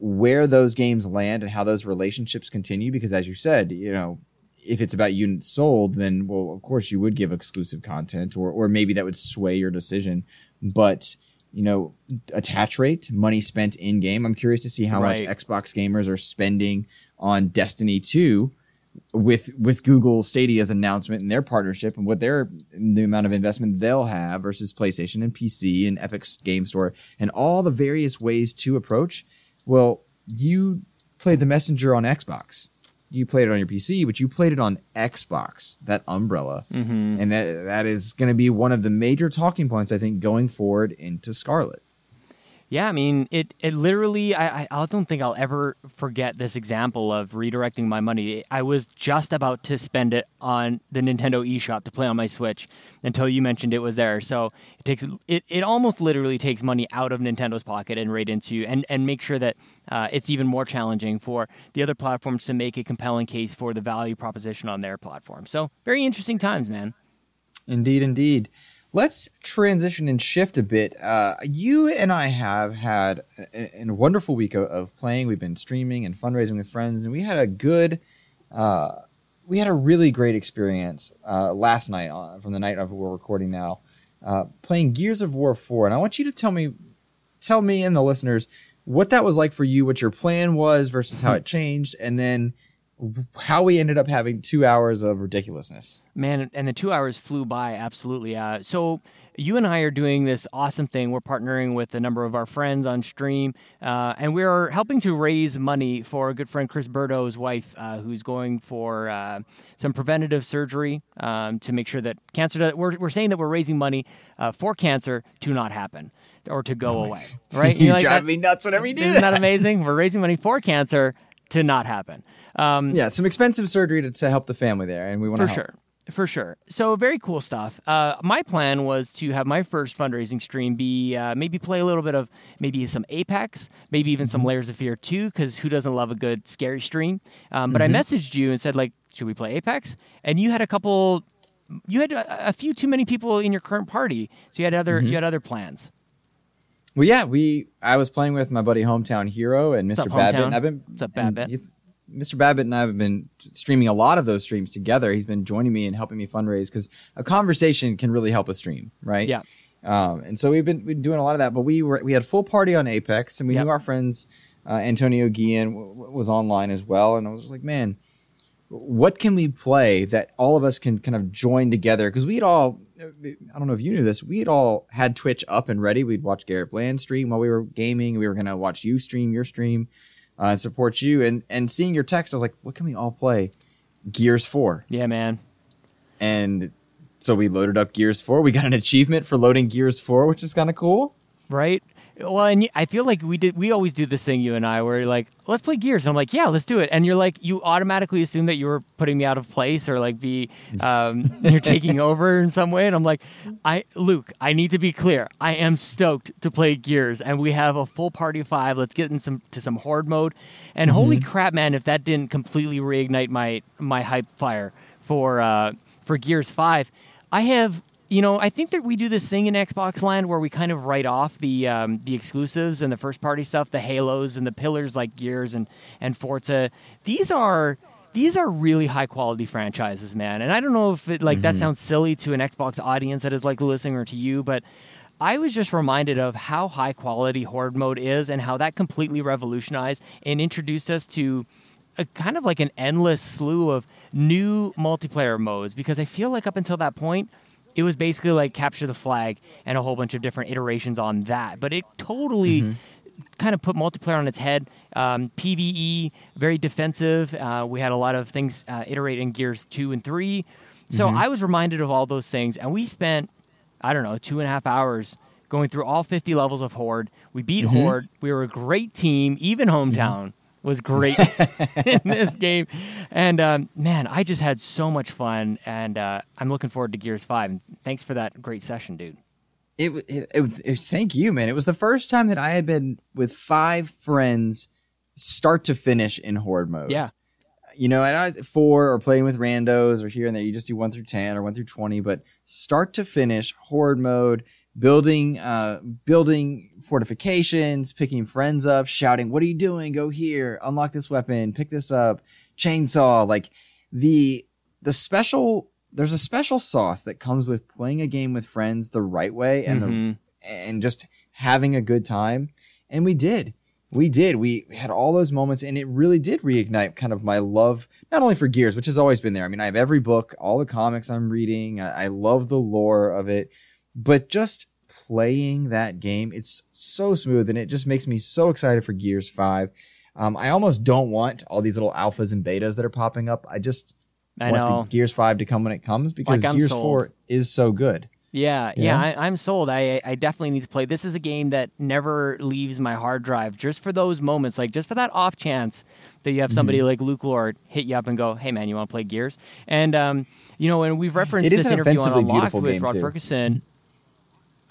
where those games land and how those relationships continue because as you said you know if it's about units sold then well of course you would give exclusive content or or maybe that would sway your decision but you know attach rate money spent in game i'm curious to see how Right. much xbox gamers are spending on destiny 2 with with google stadia's announcement and their partnership and what their the amount of investment they'll have versus playstation and pc and epic's game store and all the various ways to approach well, you play the Messenger on Xbox. You played it on your PC, but you played it on Xbox, that umbrella. Mm-hmm. And that that is going to be one of the major talking points, I think, going forward into Scarlett. Yeah, I mean, it, it literally, I, I don't think I'll ever forget this example of redirecting my money. I was just about to spend it on the Nintendo eShop to play on my Switch until you mentioned it was there. So it takes, it, it almost literally takes money out of Nintendo's pocket and right into, and, and make sure that uh, it's even more challenging for the other platforms to make a compelling case for the value proposition on their platform. So very interesting times, man. Indeed, indeed. Let's transition and shift a bit. Uh, you and I have had a, a wonderful week of, of playing. We've been streaming and fundraising with friends, and we had a good, uh, we had a really great experience uh, last night uh, from the night of we're recording now, uh, playing Gears of War 4. And I want you to tell me, tell me and the listeners what that was like for you, what your plan was versus how it changed, and then how we ended up having two hours of ridiculousness. Man, and the two hours flew by absolutely. Uh, so you and I are doing this awesome thing. We're partnering with a number of our friends on stream, uh, and we're helping to raise money for a good friend Chris Burdo's wife, uh, who's going for uh, some preventative surgery um, to make sure that cancer. Does, we're we're saying that we're raising money uh, for cancer to not happen or to go away. Right? You like drive that- me nuts whenever you do Isn't that amazing? We're raising money for cancer to not happen. Um, Yeah, some expensive surgery to, to help the family there, and we want to for sure for sure. So very cool stuff. Uh, my plan was to have my first fundraising stream be uh, maybe play a little bit of maybe some apex maybe even some layers of fear too because who doesn't love a good scary stream? Um, but i messaged you and said like should we play apex? And you had a couple you had a, a few too many people in your current party so you had other you had other plans Well, yeah, we. I was playing with my buddy Hometown Hero and Mr. up, Babbitt. And I've been What's up, Babbitt? Mr. Babbitt and I have been streaming a lot of those streams together. He's been joining me and helping me fundraise because a conversation can really help a stream, right? Yeah. Um, and so we've been, we've been doing a lot of that. But we were we had a full party on Apex, and we Yep. knew our friends uh, Antonio Guillen w- w- was online as well. And I was just like, man, what can we play that all of us can kind of join together? Because we'd all, I don't know if you knew this, we'd all had Twitch up and ready. We'd watch Garrett Bland stream while we were gaming. We were going to watch you stream your stream uh, and support you. And, and seeing your text, I was like, what can we all play? Gears 4. yeah man And so we loaded up Gears 4. We got an achievement for loading Gears 4, which is kind of cool. right? Well, and I feel like we did. We always do this thing, you and I, where you're like, "Let's play Gears," and I'm like, "Yeah, let's do it." And you're like, you automatically assume that you were putting me out of place or like be um, you're taking over in some way, and I'm like, "I, Luke, I need to be clear. I am stoked to play Gears, and we have a full party of five. Let's get in some to some horde mode." And holy crap, man! If that didn't completely reignite my my hype fire for uh, for Gears Five, I have you know, I think that we do this thing in Xbox Land where we kind of write off the um, the exclusives and the first party stuff, the Halos and the pillars like Gears and and Forza. These are these are really high quality franchises, man. And I don't know if it like that sounds silly to an Xbox audience that is like listening or to you, but I was just reminded of how high quality Horde mode is and how that completely revolutionized and introduced us to a kind of like an endless slew of new multiplayer modes because I feel like up until that point it was basically like capture the flag and a whole bunch of different iterations on that. But it totally kind of put multiplayer on its head. Um, pve very defensive. Uh, we had a lot of things uh, iterate in gears 2 and 3 So I was reminded of all those things, and we spent, I don't know, two and a half hours going through all 50 levels of Horde. We beat Horde. We were a great team. Even Hometown was great in this game. And um, man, I just had so much fun, and uh, I'm looking forward to Gears 5. And thanks for that great session, dude. It, it, it, it- thank you, man. It was the first time that I had been with five friends, start to finish in horde mode. Yeah. you know, and I four or playing with randos or here and there. You just do one through ten or one through twenty, but start to finish horde mode, building, uh, building fortifications, picking friends up, shouting, "What are you doing? Go here! Unlock this weapon! Pick this up! Chainsaw!" Like the the special. There's a special sauce that comes with playing a game with friends the right way and the Mhm. and just having a good time. And we did. We did. We had all those moments, and it really did reignite kind of my love, not only for Gears, which has always been there. I mean, I have every book, all the comics I'm reading. I, I love the lore of it, but just playing that game, it's so smooth, and it just makes me so excited for Gears 5. Um, I almost don't want all these little alphas and betas that are popping up. I just I want know. the Gears 5 to come when it comes because Like, Gears sold. 4 is so good. Yeah, You yeah. I, I'm sold. I I definitely need to play. This is a game that never leaves my hard drive. Just for those moments, like just for that off chance that you have somebody Mm-hmm. like Luke Lore hit you up and go, "Hey, man, you want to play Gears?" And um, you know, and we've referenced It is this an interview on Unlocked with game, Rod too. Fergusson.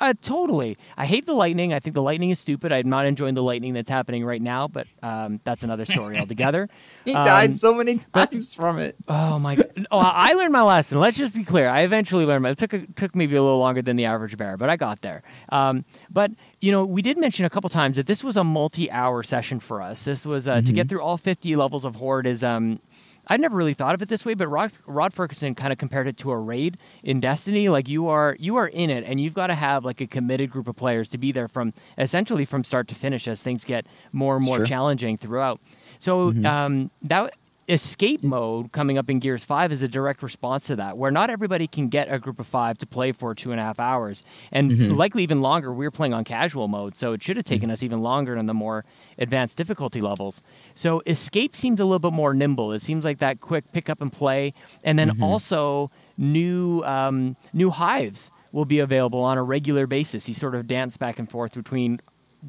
Uh, totally. I hate the lightning. I think the lightning is stupid. I'm not enjoying the lightning that's happening right now, but um, that's another story altogether. He Um, died so many times from it. Oh my god! Oh, I learned my lesson. Let's just be clear. I eventually learned. My, it took a, took maybe a little longer than the average bear, but I got there. Um, but you know, we did mention a couple times that this was a multi-hour session for us. This was uh, to get through all 50 levels of horde. Is um, I'd never really thought of it this way, but Rod, Rod Fergusson kind of compared it to a raid in Destiny. Like you are you are in it, and you've got to have like a committed group of players to be there from essentially from start to finish as things get more and more Sure. challenging throughout. So um, that escape mode coming up in Gears 5 is a direct response to that, where not everybody can get a group of five to play for two and a half hours, and mm-hmm. likely even longer. We were playing on casual mode, so it should have taken mm. us even longer on the more advanced difficulty levels. So escape seems a little bit more nimble. It seems like that quick pick up and play, and then mm-hmm. also new um, new hives will be available on a regular basis. You sort of dance back and forth between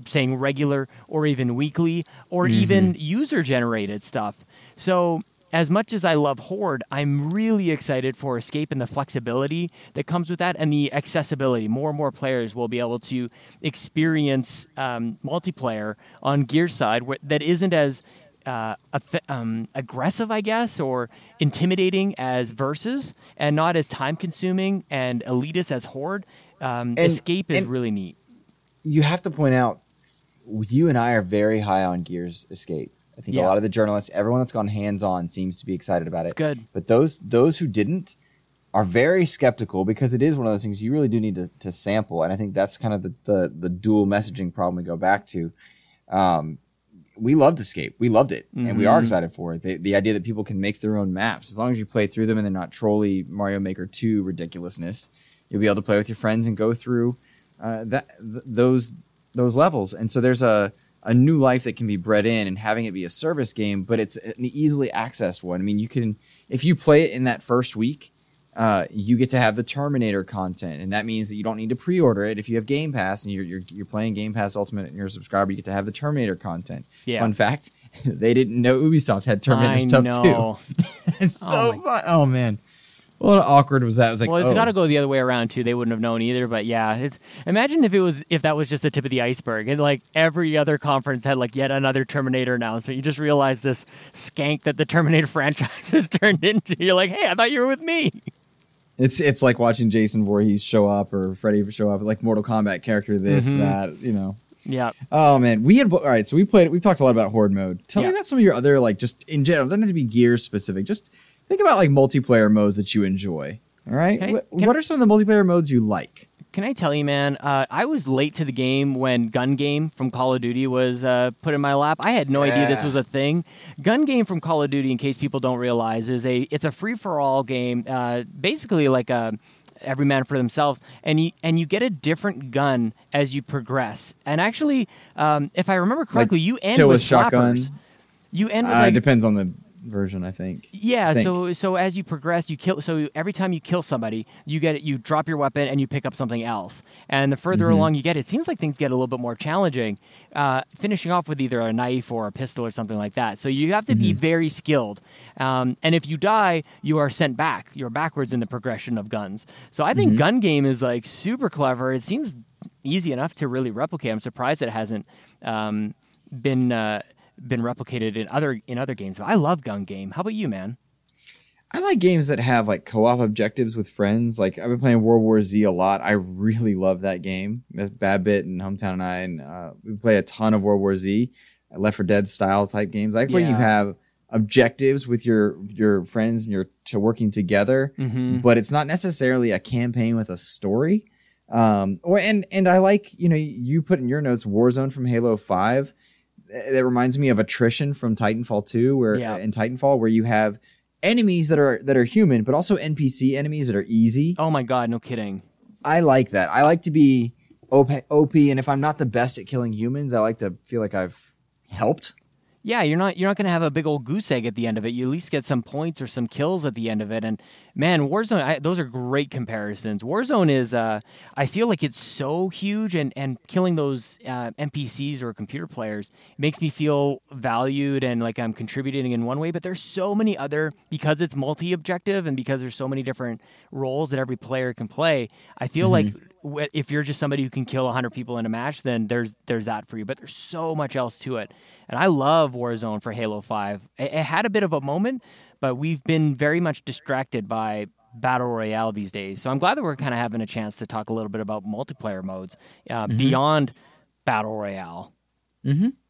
saying regular or even weekly or even mm-hmm. user generated stuff. So, as much as I love Horde, I'm really excited for Escape and the flexibility that comes with that and the accessibility. More and more players will be able to experience um, multiplayer on Gear side that isn't as uh, um, aggressive, I guess, or intimidating as Versus, and not as time consuming and elitist as Horde. Um, Escape is really neat. you have to point out you and I are very high on Gears Escape. I think Yeah. a lot of the journalists, everyone that's gone hands on, seems to be excited about It's it. good. But those those who didn't are very skeptical because it is one of those things you really do need to, to sample, and I think that's kind of the, the the dual messaging problem we go back to. Um, we loved Escape. We loved it, and we are Mm-hmm. excited for it. The, the idea that people can make their own maps, as long as you play through them and they're not trolley Mario Maker two ridiculousness, you'll be able to play with your friends and go through uh, that th- those those levels. And so there's a a new life that can be bred in, and having it be a service game, but it's an easily accessed one. I mean, you can if you play it in that first week. Uh, you get to have the Terminator content, and that means that you don't need to pre-order it. If you have Game Pass and you're you're, you're playing Game Pass Ultimate and you're a subscriber, you get to have the Terminator content. Yeah. Fun fact: they didn't know Ubisoft had Terminator I stuff know. too. it's so Oh fun. Oh man, what awkward was that? It was like, Well, it's oh. got to go the other way around too. They wouldn't have known either. But yeah, it's imagine if it was if that was just the tip of the iceberg, and like every other conference had like yet another Terminator announcement. You just realize this skank that the Terminator franchise has turned into. You're like, hey, I thought you were with me. It's it's like watching Jason Voorhees show up or Freddy show up, like Mortal Kombat character. This Mhm. that you know. Yeah. Oh man, we had all right. So we played. We've talked a lot about horde mode. Tell Yeah. me about some of your other like just in general. Doesn't have to be gear specific. Just think about like multiplayer modes that you enjoy. All right. I- what, what are some of the multiplayer modes you like? Can I tell you, man? Uh, I was late to the game when Gun Game from Call of Duty was uh, put in my lap. I had no idea this was a thing. Gun Game from Call of Duty, in case people don't realize, is a it's a free for all game, uh, basically like a every man for themselves, and you and you get a different gun as you progress. And actually, um, if I remember correctly, you end with, with shotgun? You end with Uh, it depends on the version, I think. Yeah, think. so so as you progress, you kill. So every time you kill somebody, you get it. You drop your weapon and you pick up something else. And the further Mm-hmm. along you get, it seems like things get a little bit more challenging. Uh, finishing off with either a knife or a pistol or something like that. So you have to Mm-hmm. be very skilled. Um, and if you die, you are sent back. You're backwards in the progression of guns. So I Mm-hmm. think gun game is like super clever. It seems easy enough to really replicate. I'm surprised it hasn't um, been. Uh, been replicated in other in other games. But I love gun game. How about you, man? I like games that have like co-op objectives with friends. Like I've been playing World War Z a lot. I really love that game. With Babbitt and Hometown and I, and uh, we play a ton of World War Z, Left 4 Dead style type games. I like where you have objectives with your your friends and you're to working together, Mm-hmm. but it's not necessarily a campaign with a story. Um, or and and I like you know you put in your notes Warzone from Halo Five. That reminds me of attrition from Titanfall 2, where Yeah. Uh, in Titanfall where you have enemies that are that are human, but also NPC enemies that are easy. Oh my god, no kidding. I like that. I like to be OP, OP, and if I'm not the best at killing humans, I like to feel like I've helped. Yeah, you're not you're not going to have a big old goose egg at the end of it. You at least get some points or some kills at the end of it. And man, Warzone, I, those are great comparisons. Warzone is, uh, I feel like it's so huge, and and killing those uh, NPCs or computer players makes me feel valued and like I'm contributing in one way. But there's so many other because it's multi-objective and because there's so many different roles that every player can play. I feel like wh- if you're just somebody who can kill 100 people in a match then there's there's that for you but there's so much else to it. And i love warzone for halo 5 it, it had a bit of a moment but we've been very much distracted by battle royale these days. So i'm glad that we're kind of having a chance to talk a little bit about multiplayer modes uh, beyond battle royale.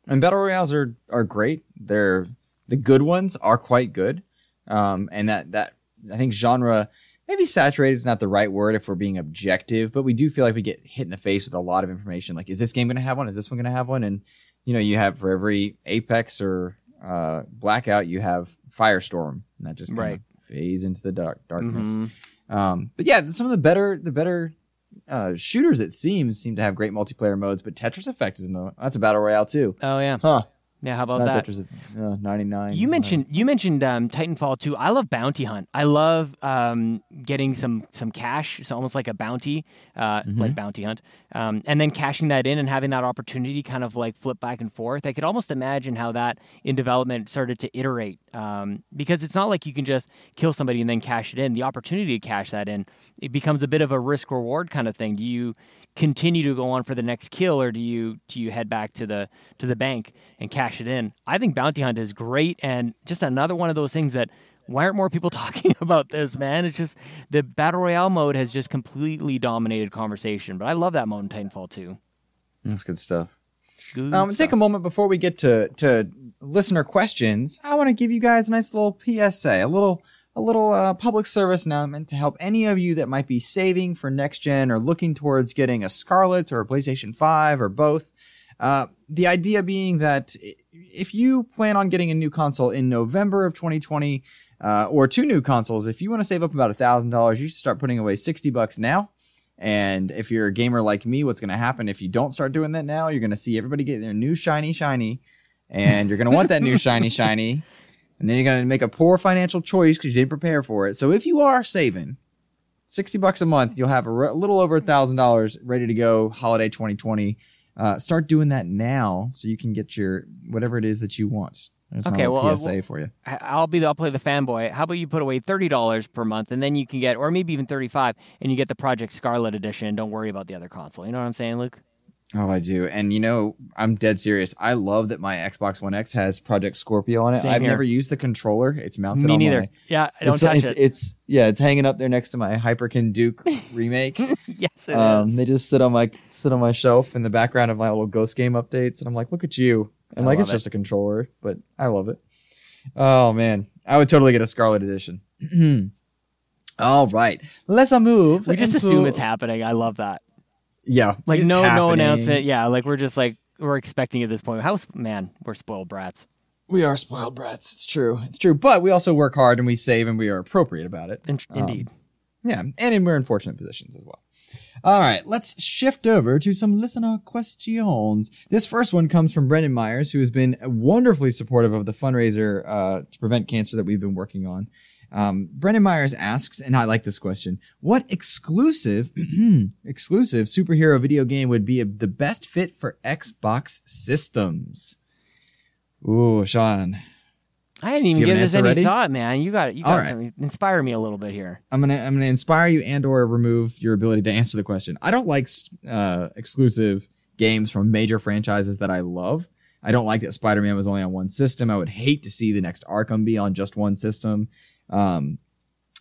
And battle royales are are great. They're the good ones are quite good. Um, and that that I think genre maybe saturated is not the right word if we're being objective, but we do feel like we get hit in the face with a lot of information. Like, is this game going to have one? Is this one going to have one? And you know, you have for every Apex or uh, Blackout, you have Firestorm, and that just Right. fades into the dark darkness. Mhm. Um, but yeah, some of the better the better uh, shooters it seems seem to have great multiplayer modes. But Tetris Effect is no that's a battle royale too. oh yeah Huh? Yeah how about Not that Tetris uh, ninety nine. You mentioned you mentioned um, Titanfall 2. I love bounty hunt. I love um, getting some some cash. It's almost like a bounty, uh, like bounty hunt, um, and then cashing that in and having that opportunity kind of like flip back and forth. I could almost imagine how that in development started to iterate um, because it's not like you can just kill somebody and then cash it in. The opportunity to cash that in it becomes a bit of a risk reward kind of thing. Do you continue to go on for the next kill or do you do you head back to the to the bank and cash it in i think bounty hunt is great and just another one of those things that why aren't more people talking about this man it's just the battle royale mode has just completely dominated conversation but i love that mode in titanfall 2 That's good stuff. Good Um, take a moment before we get to to listener questions. I want to give you guys a nice little PSA, a little a little uh, public service announcement to help any of you that might be saving for next gen or looking towards getting a Scarlett or a PlayStation Five or both. Uh, the idea being that if you plan on getting a new console in November of 2020 uh, or two new consoles, if you want to save up about a thousand dollars, you should start putting away 60 bucks now. And if you're a gamer like me, what's going to happen if you don't start doing that now? You're going to see everybody get their new shiny shiny, and you're going to want that new shiny shiny, and then you're going to make a poor financial choice because you didn't prepare for it. So if you are saving sixty bucks a month, you'll have a, re- a little over a thousand dollars ready to go holiday 2020. Uh, start doing that now so you can get your whatever it is that you want. There's Okay, well, PSA well- for you. I'll be the, I'll play the fanboy. How about you put away thirty dollars per month, and then you can get, or maybe even thirty-five, and you get the Project Scarlett edition. Don't worry about the other console. You know what I'm saying, Luke? Oh, I do. And you know, I'm dead serious. I love that my Xbox One X has Project Scorpio on it. Same I've here. never used the controller. It's mounted Me on neither. my Yeah, I don't it's, touch it's, it. It's yeah, it's hanging up there next to my Hyperkin Duke remake. yes, it um, is. they just sit on my sit on my shelf in the background of my little Ghost game updates, and I'm like, look at you. And like, it's it. just a controller, but I love it. Oh man, I would totally get a Scarlett Edition. All right, let's move. we just assume it's happening. I love that. Yeah, Like it's no no announcement. Yeah, like we're just like we're expecting at this point. How man, we're spoiled brats. We are spoiled brats. It's true. It's true. But we also work hard and we save and we are appropriate about it. In- Um, Indeed. Yeah, and in- we're in fortunate positions as well. All right, let's shift over to some listener questions. This first one comes from Brendan Myers, who has been wonderfully supportive of the fundraiser uh, to prevent cancer that we've been working on. Um, Brendan Myers asks, and I like this question: What exclusive, exclusive superhero video game would be the best fit for Xbox systems? Ooh, Sean, I didn't even give an this any thought, man. You got it. You got right. something. Inspire me a little bit here. I'm gonna I'm gonna inspire you and or remove your ability to answer the question. I don't like uh, exclusive games from major franchises that I love. I don't like that Spider-Man was only on one system. I would hate to see the next Arkham be on just one system. Um,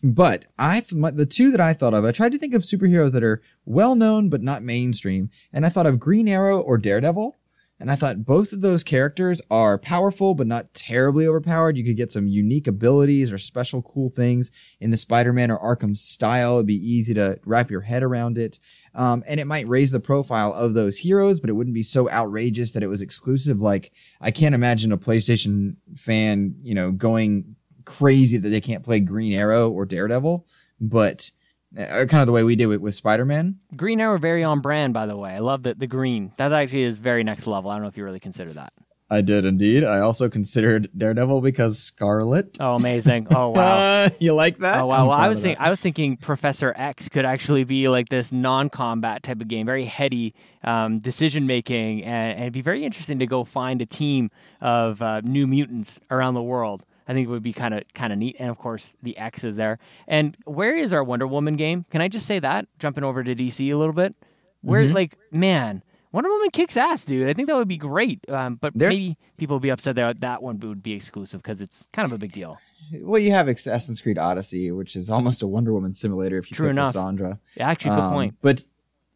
but I th- my, the two that I thought of, I tried to think of superheroes that are well known but not mainstream, and I thought of Green Arrow or Daredevil. And I thought both of those characters are powerful but not terribly overpowered. You could get some unique abilities or special cool things in the Spider-Man or Arkham style. It'd be easy to wrap your head around it. Um, and it might raise the profile of those heroes, but it wouldn't be so outrageous that it was exclusive. Like I can't imagine a PlayStation fan, you know, going crazy that they can't play Green Arrow or Daredevil, but uh, kind of the way we did it with Spider-Man. Green Arrow, very on brand, by the way. I love that the green. That actually is very next level. I don't know if you really consider that. I did indeed. I also considered Daredevil because Scarlett. Oh, amazing. Oh, wow. Uh, you like that? Oh wow! Well, I was thinking, I was thinking Professor X could actually be like this non-combat type of game, very heady um, decision making, and, and it'd be very interesting to go find a team of uh, new mutants around the world. I think it would be kind of kind of neat, and of course the X is there. And where is our Wonder Woman game? Can I just say that? Jumping over to DC a little bit, where Mm-hmm. like man. Wonder Woman kicks ass, dude. I think that would be great. Um, but There's- maybe people would be upset that that one would be exclusive because it's kind of a big deal. Well, you have Assassin's Creed Odyssey, which is almost a Wonder Woman simulator if you True pick enough. Cassandra. Yeah, actually, good Um, point. But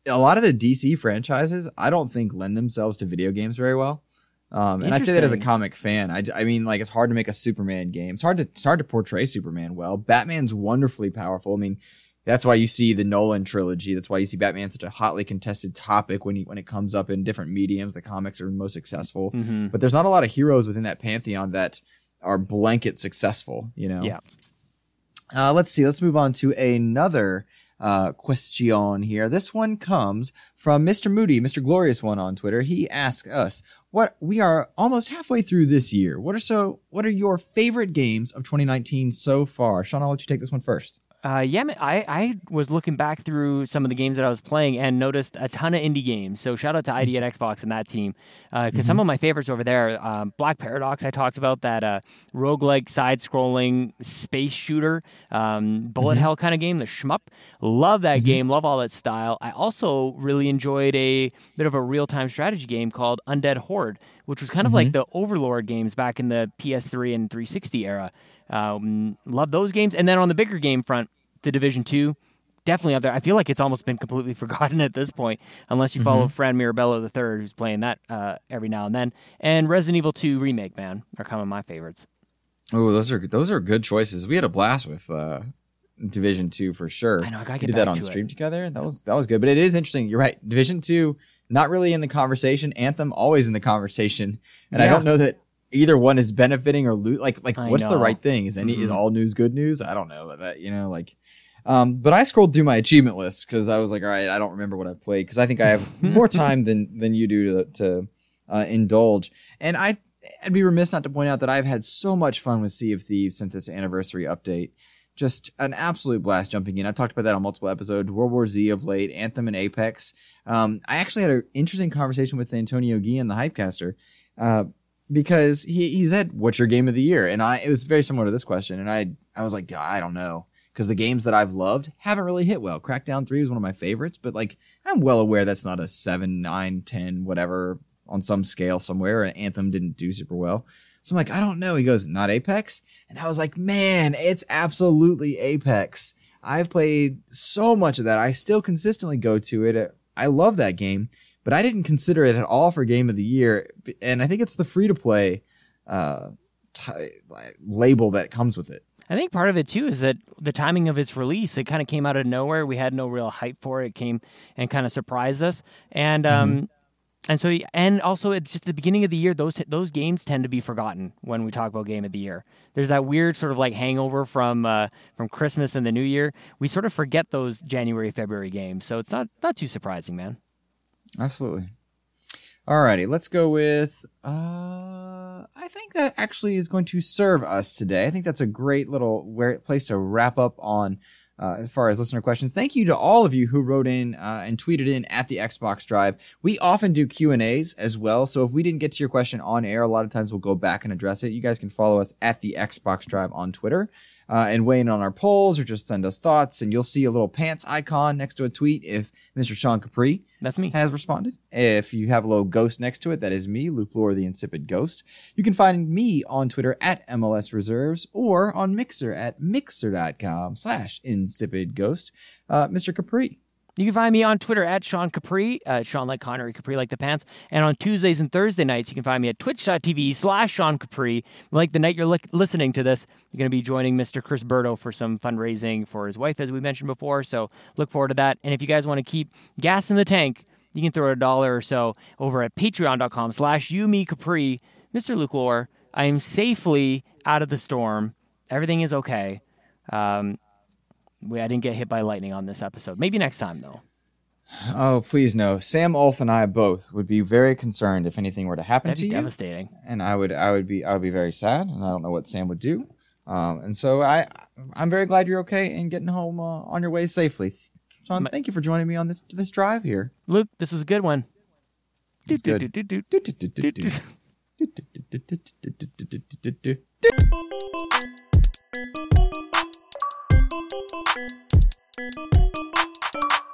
a lot of the DC franchises, I don't think lend themselves to video games very well. Um, and I say that as a comic fan. I, I mean, like it's hard to make a Superman game. It's hard to it's hard to portray Superman well. Batman's wonderfully powerful. I mean, that's why you see the Nolan trilogy. That's why you see Batman such a hotly contested topic when he, when it comes up in different mediums. The comics are most successful, Mhm. but there's not a lot of heroes within that pantheon that are blanket successful. You know. Yeah. Uh, let's see. Let's move on to another uh, question here. This one comes from Mr. Moody, Mr. Glorious One on Twitter. He asks us, "What we are almost halfway through this year. What are so? What are your favorite games of 2019 so far?" Sean, I'll let you take this one first. Uh, yeah, I, I was looking back through some of the games that I was playing and noticed a ton of indie games. So shout out to ID at Xbox and that team. Because some of my favorites over there, um, Black Paradox, I talked about, that uh, roguelike side scrolling space shooter, um, bullet hell kind of game, the shmup. Love that game, love all that style. I also really enjoyed a bit of a real time strategy game called Undead Horde, which was kind of like the Overlord games back in the PS3 and 360 era. Um, love those games. And then on the bigger game front, the Division Two, definitely up there. I feel like it's almost been completely forgotten at this point, unless you follow Fran Mirabella the third, who's playing that uh, every now and then. And Resident Evil Two remake, man, are kind of my favorites. Oh, those are those are good choices. We had a blast with uh, Division Two for sure. I know, I gotta We did that on to it. stream together. That was that was good. But it is interesting. You're right. Division Two, not really in the conversation. Anthem always in the conversation, and I don't know that either one is benefiting or lo- like like I what's the right thing? Is any is Mhm. all news good news? I don't know that you know like. Um, but I scrolled through my achievement list because I was like, all right, I don't remember what I played because I think I have more time than than you do to, to uh, indulge. And I, I'd be remiss not to point out that I've had so much fun with Sea of Thieves since its anniversary update. Just an absolute blast jumping in. I've talked about that on multiple episodes. World War Z of late, Anthem and Apex. Um, I actually had an interesting conversation with Antonio Guillen, the Hypecaster, uh, because he, he said, "What's your game of the year?" And I it was very similar to this question, and I I was like, I don't know. Because the games that I've loved haven't really hit well. Crackdown 3 was one of my favorites, but like I'm well aware that's not a 7, nine, ten, whatever on some scale somewhere. Anthem didn't do super well. So I'm like, I don't know. He goes, not Apex? And I was like, man, it's absolutely Apex. I've played so much of that. I still consistently go to it. I love that game, but I didn't consider it at all for game of the year. And I think it's the free to play uh, t- label that comes with it. I think part of it too is that the timing of its release, it kind of came out of nowhere. We had no real hype for it. It came and kind of surprised us. And um, And so, and also, it's just the beginning of the year. Those those games tend to be forgotten when we talk about game of the year. There's that weird sort of like hangover from uh, from Christmas and the New Year. We sort of forget those January February games. So it's not not too surprising, man. Absolutely. Alrighty, let's go with. Uh, I think that actually is going to serve us today. I think that's a great little where, place to wrap up on uh, as far as listener questions. Thank you to all of you who wrote in uh, and tweeted in at the Xbox Drive. We often do Q and A's as well, so if we didn't get to your question on air, a lot of times we'll go back and address it. You guys can follow us at the Xbox Drive on Twitter. Uh, and weigh in on our polls or just send us thoughts. And you'll see a little pants icon next to a tweet if Mr. Sean Capri That's me. has responded. If you have a little ghost next to it, that is me, Luke Lore, the insipid ghost. You can find me on Twitter at MLS Reserves or on Mixer at mixer.com slash insipid ghost. Uh, Mr. Capri. You can find me on Twitter at Sean Capri, uh, Sean like Connery, Capri like the pants. And on Tuesdays and Thursday nights, you can find me at twitch.tv slash Sean Capri. Like the night you're li- listening to this, you're going to be joining Mr. Chris Berto for some fundraising for his wife, as we mentioned before. So look forward to that. And if you guys want to keep gas in the tank, you can throw a dollar or so over at patreon.com slash you me Capri. Mr. Luke Lore, I am safely out of the storm. Everything is okay. Um, we, I didn't get hit by lightning on this episode. Maybe next time, though. Oh, please no. Sam Ulf and I both would be very concerned if anything were to happen That'd to be you. devastating. and I would I would be I would be very sad, and I don't know what Sam would do. Um, and so I I'm very glad you're okay and getting home uh, on your way safely. Sean, My- thank you for joining me on this this drive here. Luke, this was a good one. It's Do, good. Do, do.